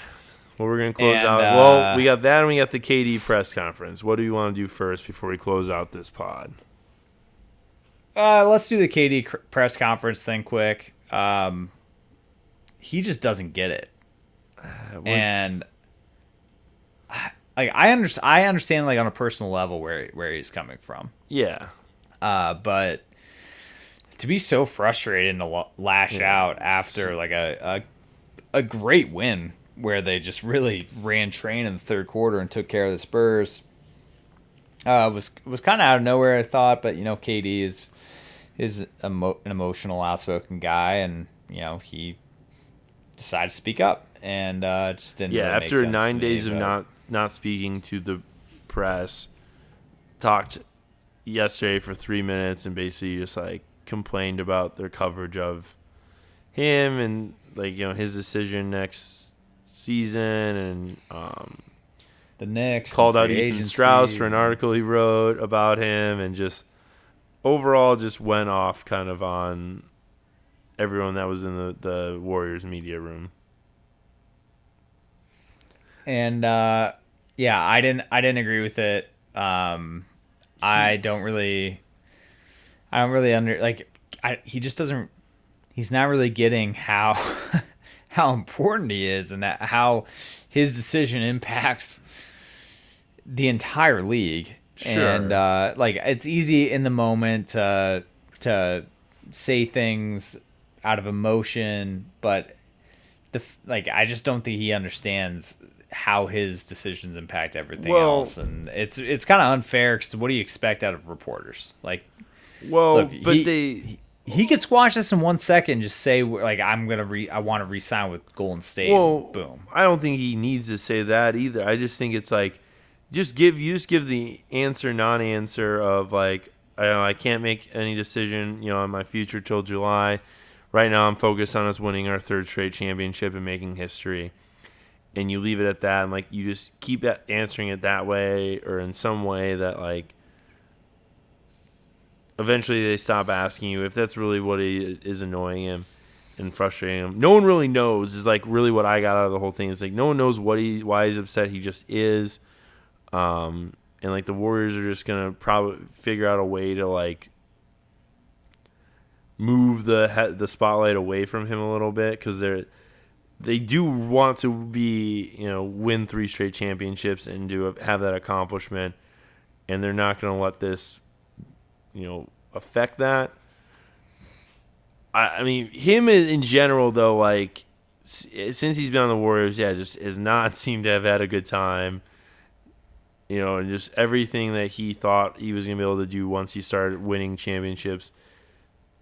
Well, we're gonna close and, out. Uh, well, we got that, and we got the KD press conference. What do you want to do first before we close out this pod? Uh, let's do the KD cr- press conference thing quick. Um, he just doesn't get it, uh, and like I understand, I understand like on a personal level where where he's coming from. Yeah. Uh, but to be so frustrated and to lash yeah. out after like a, a a great win where they just really ran train in the third quarter and took care of the Spurs. Uh, was was kind of out of nowhere, I thought, but you know, KD is is emo- an emotional, outspoken guy, and you know he decided to speak up and uh, just didn't. Yeah, really after nine days of not not speaking to the press, talked yesterday for three minutes and basically just like complained about their coverage of him and like you know his decision next season and um, the next called out Ethan Strauss for an article he wrote about him and just overall just went off kind of on everyone that was in the, the Warriors media room. And uh, yeah, I didn't I didn't agree with it. Um, I don't really I don't really under like I, he just doesn't he's not really getting how how important he is and that how his decision impacts the entire league. Sure. And uh, like it's easy in the moment to to say things out of emotion, but the like I just don't think he understands how his decisions impact everything well, else, and it's it's kind of unfair because what do you expect out of reporters? Like well, Look, but he, they he, he could squash this in one second. Just say like I'm gonna re I want to resign with Golden State. Well, boom. I don't think he needs to say that either. I just think it's like just give you just give the answer non-answer of like I I can't make any decision you know on my future till July. Right now, I'm focused on us winning our third straight championship and making history. and you leave it at that, and like you just keep answering it that way or in some way that like eventually they stop asking you if that's really what is annoying him and frustrating him. No one really knows is like really what I got out of the whole thing. It's like no one knows what he why he's upset. He just is. Um, and like the Warriors are just gonna probably figure out a way to like move the he- the spotlight away from him a little bit because they're they do want to be you know win three straight championships and do have that accomplishment, and they're not gonna let this you know affect that. I, I mean, him in, general though, like since he's been on the Warriors, yeah, just has not seemed to have had a good time. You know, and just everything that he thought he was gonna be able to do once he started winning championships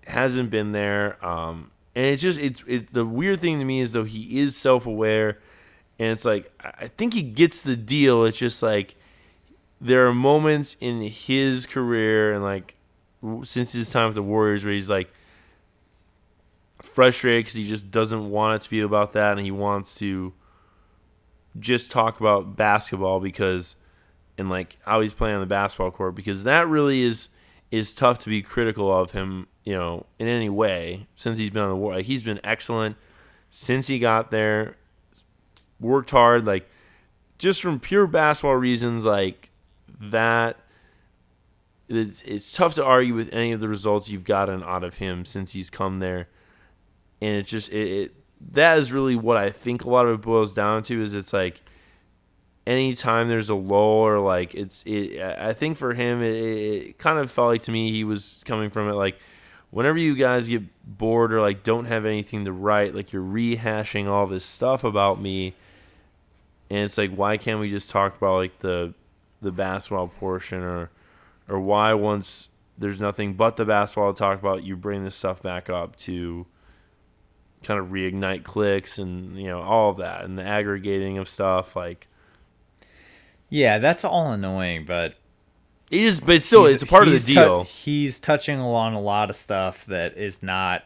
hasn't been there. Um, and it's just it's it. The weird thing to me is though he is self aware, and it's like I think he gets the deal. It's just like there are moments in his career and like since his time with the Warriors where he's like frustrated because he just doesn't want it to be about that and he wants to just talk about basketball because and like how he's playing on the basketball court because that really is is tough to be critical of him you know in any way since he's been on the war like he's been excellent since he got there worked hard like just from pure basketball reasons like that it's, it's tough to argue with any of the results you've gotten out of him since he's come there, and it just it, it that is really what I think a lot of it boils down to is it's like anytime there's a lull or like it's it I think for him it, it kind of felt like to me he was coming from it like whenever you guys get bored or like don't have anything to write like you're rehashing all this stuff about me. And it's like why can't we just talk about like the the basketball portion or or why once there's nothing but the basketball to talk about, you bring this stuff back up to kind of reignite clicks and you know all of that and the aggregating of stuff like yeah that's all annoying but it is but still it's a part of the deal. he's touching along a lot of stuff that is not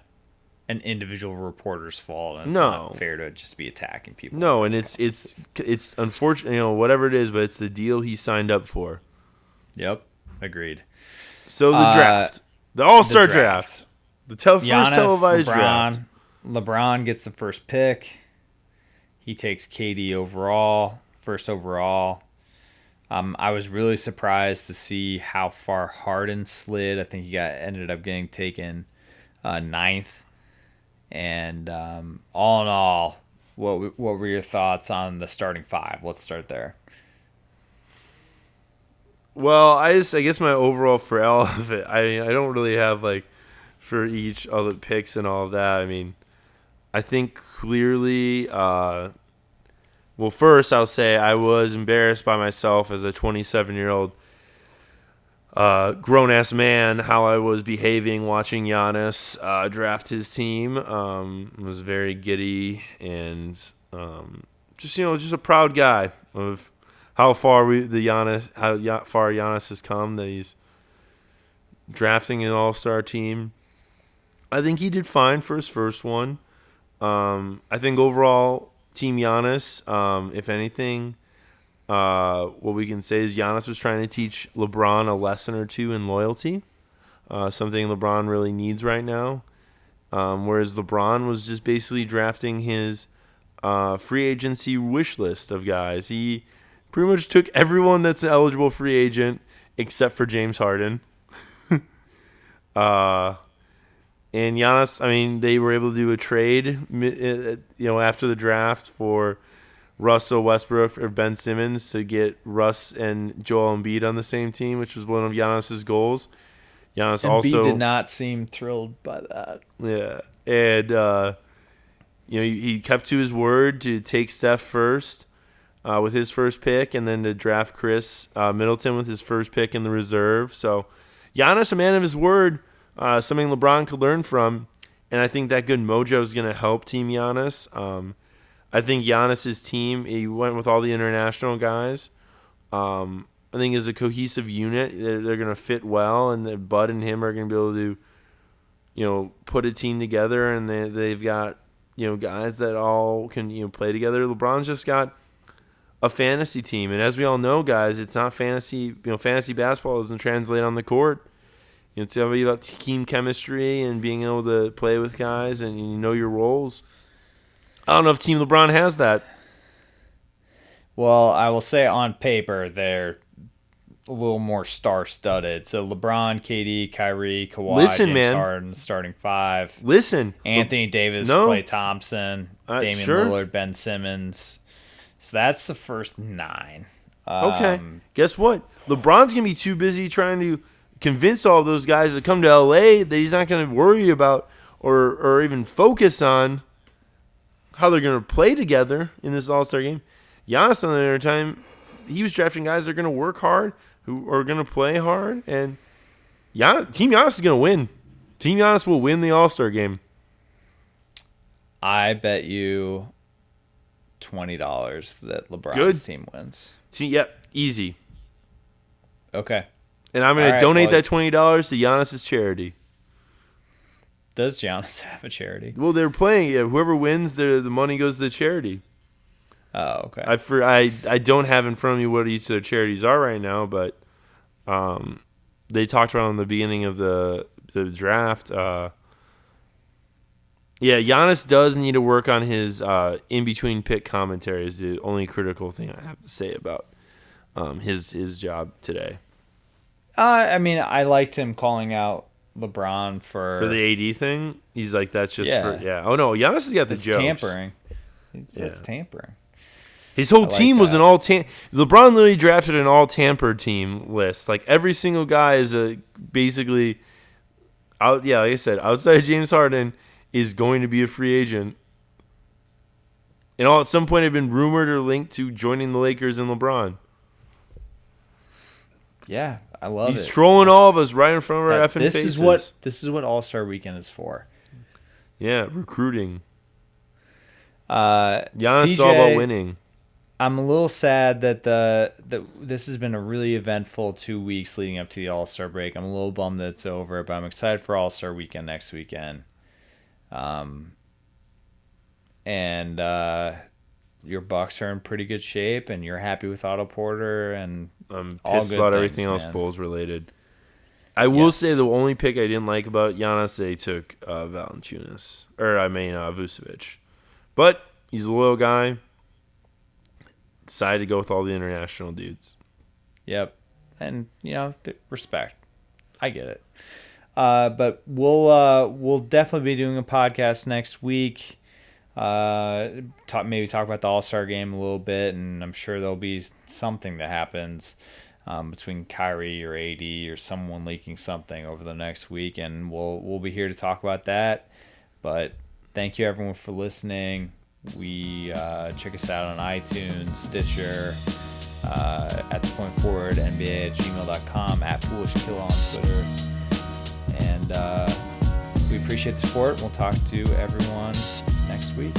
an individual reporter's fault and it's no. not fair to just be attacking people no and it's it's it's unfortunate you know whatever it is but it's the deal he signed up for. Yep Agreed. So the uh, draft, the All Star draft. draft, the tel- Giannis, first televised LeBron, draft. LeBron gets the first pick. He takes KD overall, first overall. Um, I was really surprised to see how far Harden slid. I think he got ended up getting taken uh, ninth. And um, all in all, what what were your thoughts on the starting five? Let's start there. Well, I just I guess my overall for all of it, I mean, I don't really have like for each all the picks and all of that. I mean, I think clearly. Uh, well, first I'll say I was embarrassed by myself as a 27 year old uh, grown ass man how I was behaving watching Giannis uh, draft his team. Um, was very giddy and um, just you know just a proud guy of how far we the Giannis how far Giannis has come that he's drafting an All Star team. I think he did fine for his first one. Um, I think overall, Team Giannis, um, if anything, uh, what we can say is Giannis was trying to teach LeBron a lesson or two in loyalty, uh, something LeBron really needs right now. Um, whereas LeBron was just basically drafting his uh, free agency wish list of guys. He pretty much took everyone that's an eligible free agent except for James Harden. uh, and Giannis, I mean, they were able to do a trade, uh, you know, after the draft for Russell Westbrook or Ben Simmons to get Russ and Joel Embiid on the same team, which was one of Giannis's goals. Giannis Embiid also did not seem thrilled by that. Yeah, and uh, you know he, he kept to his word to take Steph first uh, with his first pick, and then to draft Chris uh, Middleton with his first pick in the reserve. So Giannis, a man of his word, uh, something LeBron could learn from, and I think that good mojo is going to help Team Giannis. Um, I think Giannis's team, he went with all the international guys. Um, I think as a cohesive unit, they're, they're going to fit well, and Bud and him are going to be able to, you know, put a team together, and they they've got you know guys that all can you know play together. LeBron's just got a fantasy team. And as we all know, guys, it's not fantasy. You know, fantasy basketball doesn't translate on the court. You know, it's all about team chemistry and being able to play with guys and you know your roles. I don't know if Team LeBron has that. Well, I will say on paper they're a little more star-studded. So LeBron, KD, Kyrie, Kawhi, Listen, James man. Harden, starting five. Listen, Anthony Davis, No. Klay Thompson, Uh, Damian sure. Lillard, Ben Simmons. So that's the first nine. Um, Okay. Guess what? LeBron's gonna be too busy trying to convince all those guys to come to LA that he's not gonna worry about or or even focus on how they're gonna play together in this All Star game. Giannis on the other time, he was drafting guys that are gonna work hard, who are gonna play hard, and Gian, Team Giannis is gonna win. Team Giannis will win the All Star game. I bet you twenty dollars that LeBron's Good. team wins. Team, yep, easy. Okay. And I'm gonna right, donate well- that twenty dollars to Giannis's charity. Does Giannis have a charity? Well, they're playing. Yeah, whoever wins, the the money goes to the charity. Oh, okay. I for I I don't have in front of me what each of their charities are right now, but um, they talked about in the beginning of the the draft. Uh, yeah, Giannis does need to work on his uh, in between pick commentary. Is the only critical thing I have to say about um, his his job today uh, I mean, I liked him calling out LeBron for, for the AD thing. He's like that's just Yeah. for yeah. Oh no, Giannis has got the it's jokes. tampering. It's, Yeah. it's tampering. His whole like team was an all tam. LeBron literally drafted an all tampered team list. Like every single guy is a basically out. Yeah, like I said, outside of James Harden is going to be a free agent, and all at some point have been rumored or linked to joining the Lakers and LeBron. Yeah, I love He's it. trolling all of us right in front of our That- effing this faces. is what this is what All Star Weekend is for. Yeah, recruiting. Uh, Giannis is all about winning. I'm a little sad that the that this has been a really eventful two weeks leading up to the All Star break. I'm a little bummed that it's over, but I'm excited for All Star Weekend next weekend. Um, and uh, your Bucks are in pretty good shape, and you're happy with Otto Porter, and I'm pissed about things, everything else. Bulls related. I will Yes. say the only pick I didn't like about Giannis, they took uh, Valanciunas, or I mean uh, Vucevic, but he's a loyal guy. Decided to go with all the international dudes. Yep. And you know, respect. I get it. Uh, but we'll uh, we'll definitely be doing a podcast next week. Uh, talk maybe talk about the All Star game a little bit, and I'm sure there'll be something that happens um, between Kyrie or AD or someone leaking something over the next week, and we'll we'll be here to talk about that. But thank you everyone for listening. We uh, check us out on iTunes, Stitcher, uh, at the point forward, NBA at gmail.com, at foolish kill on Twitter. And uh, we appreciate the support. We'll talk to everyone next week.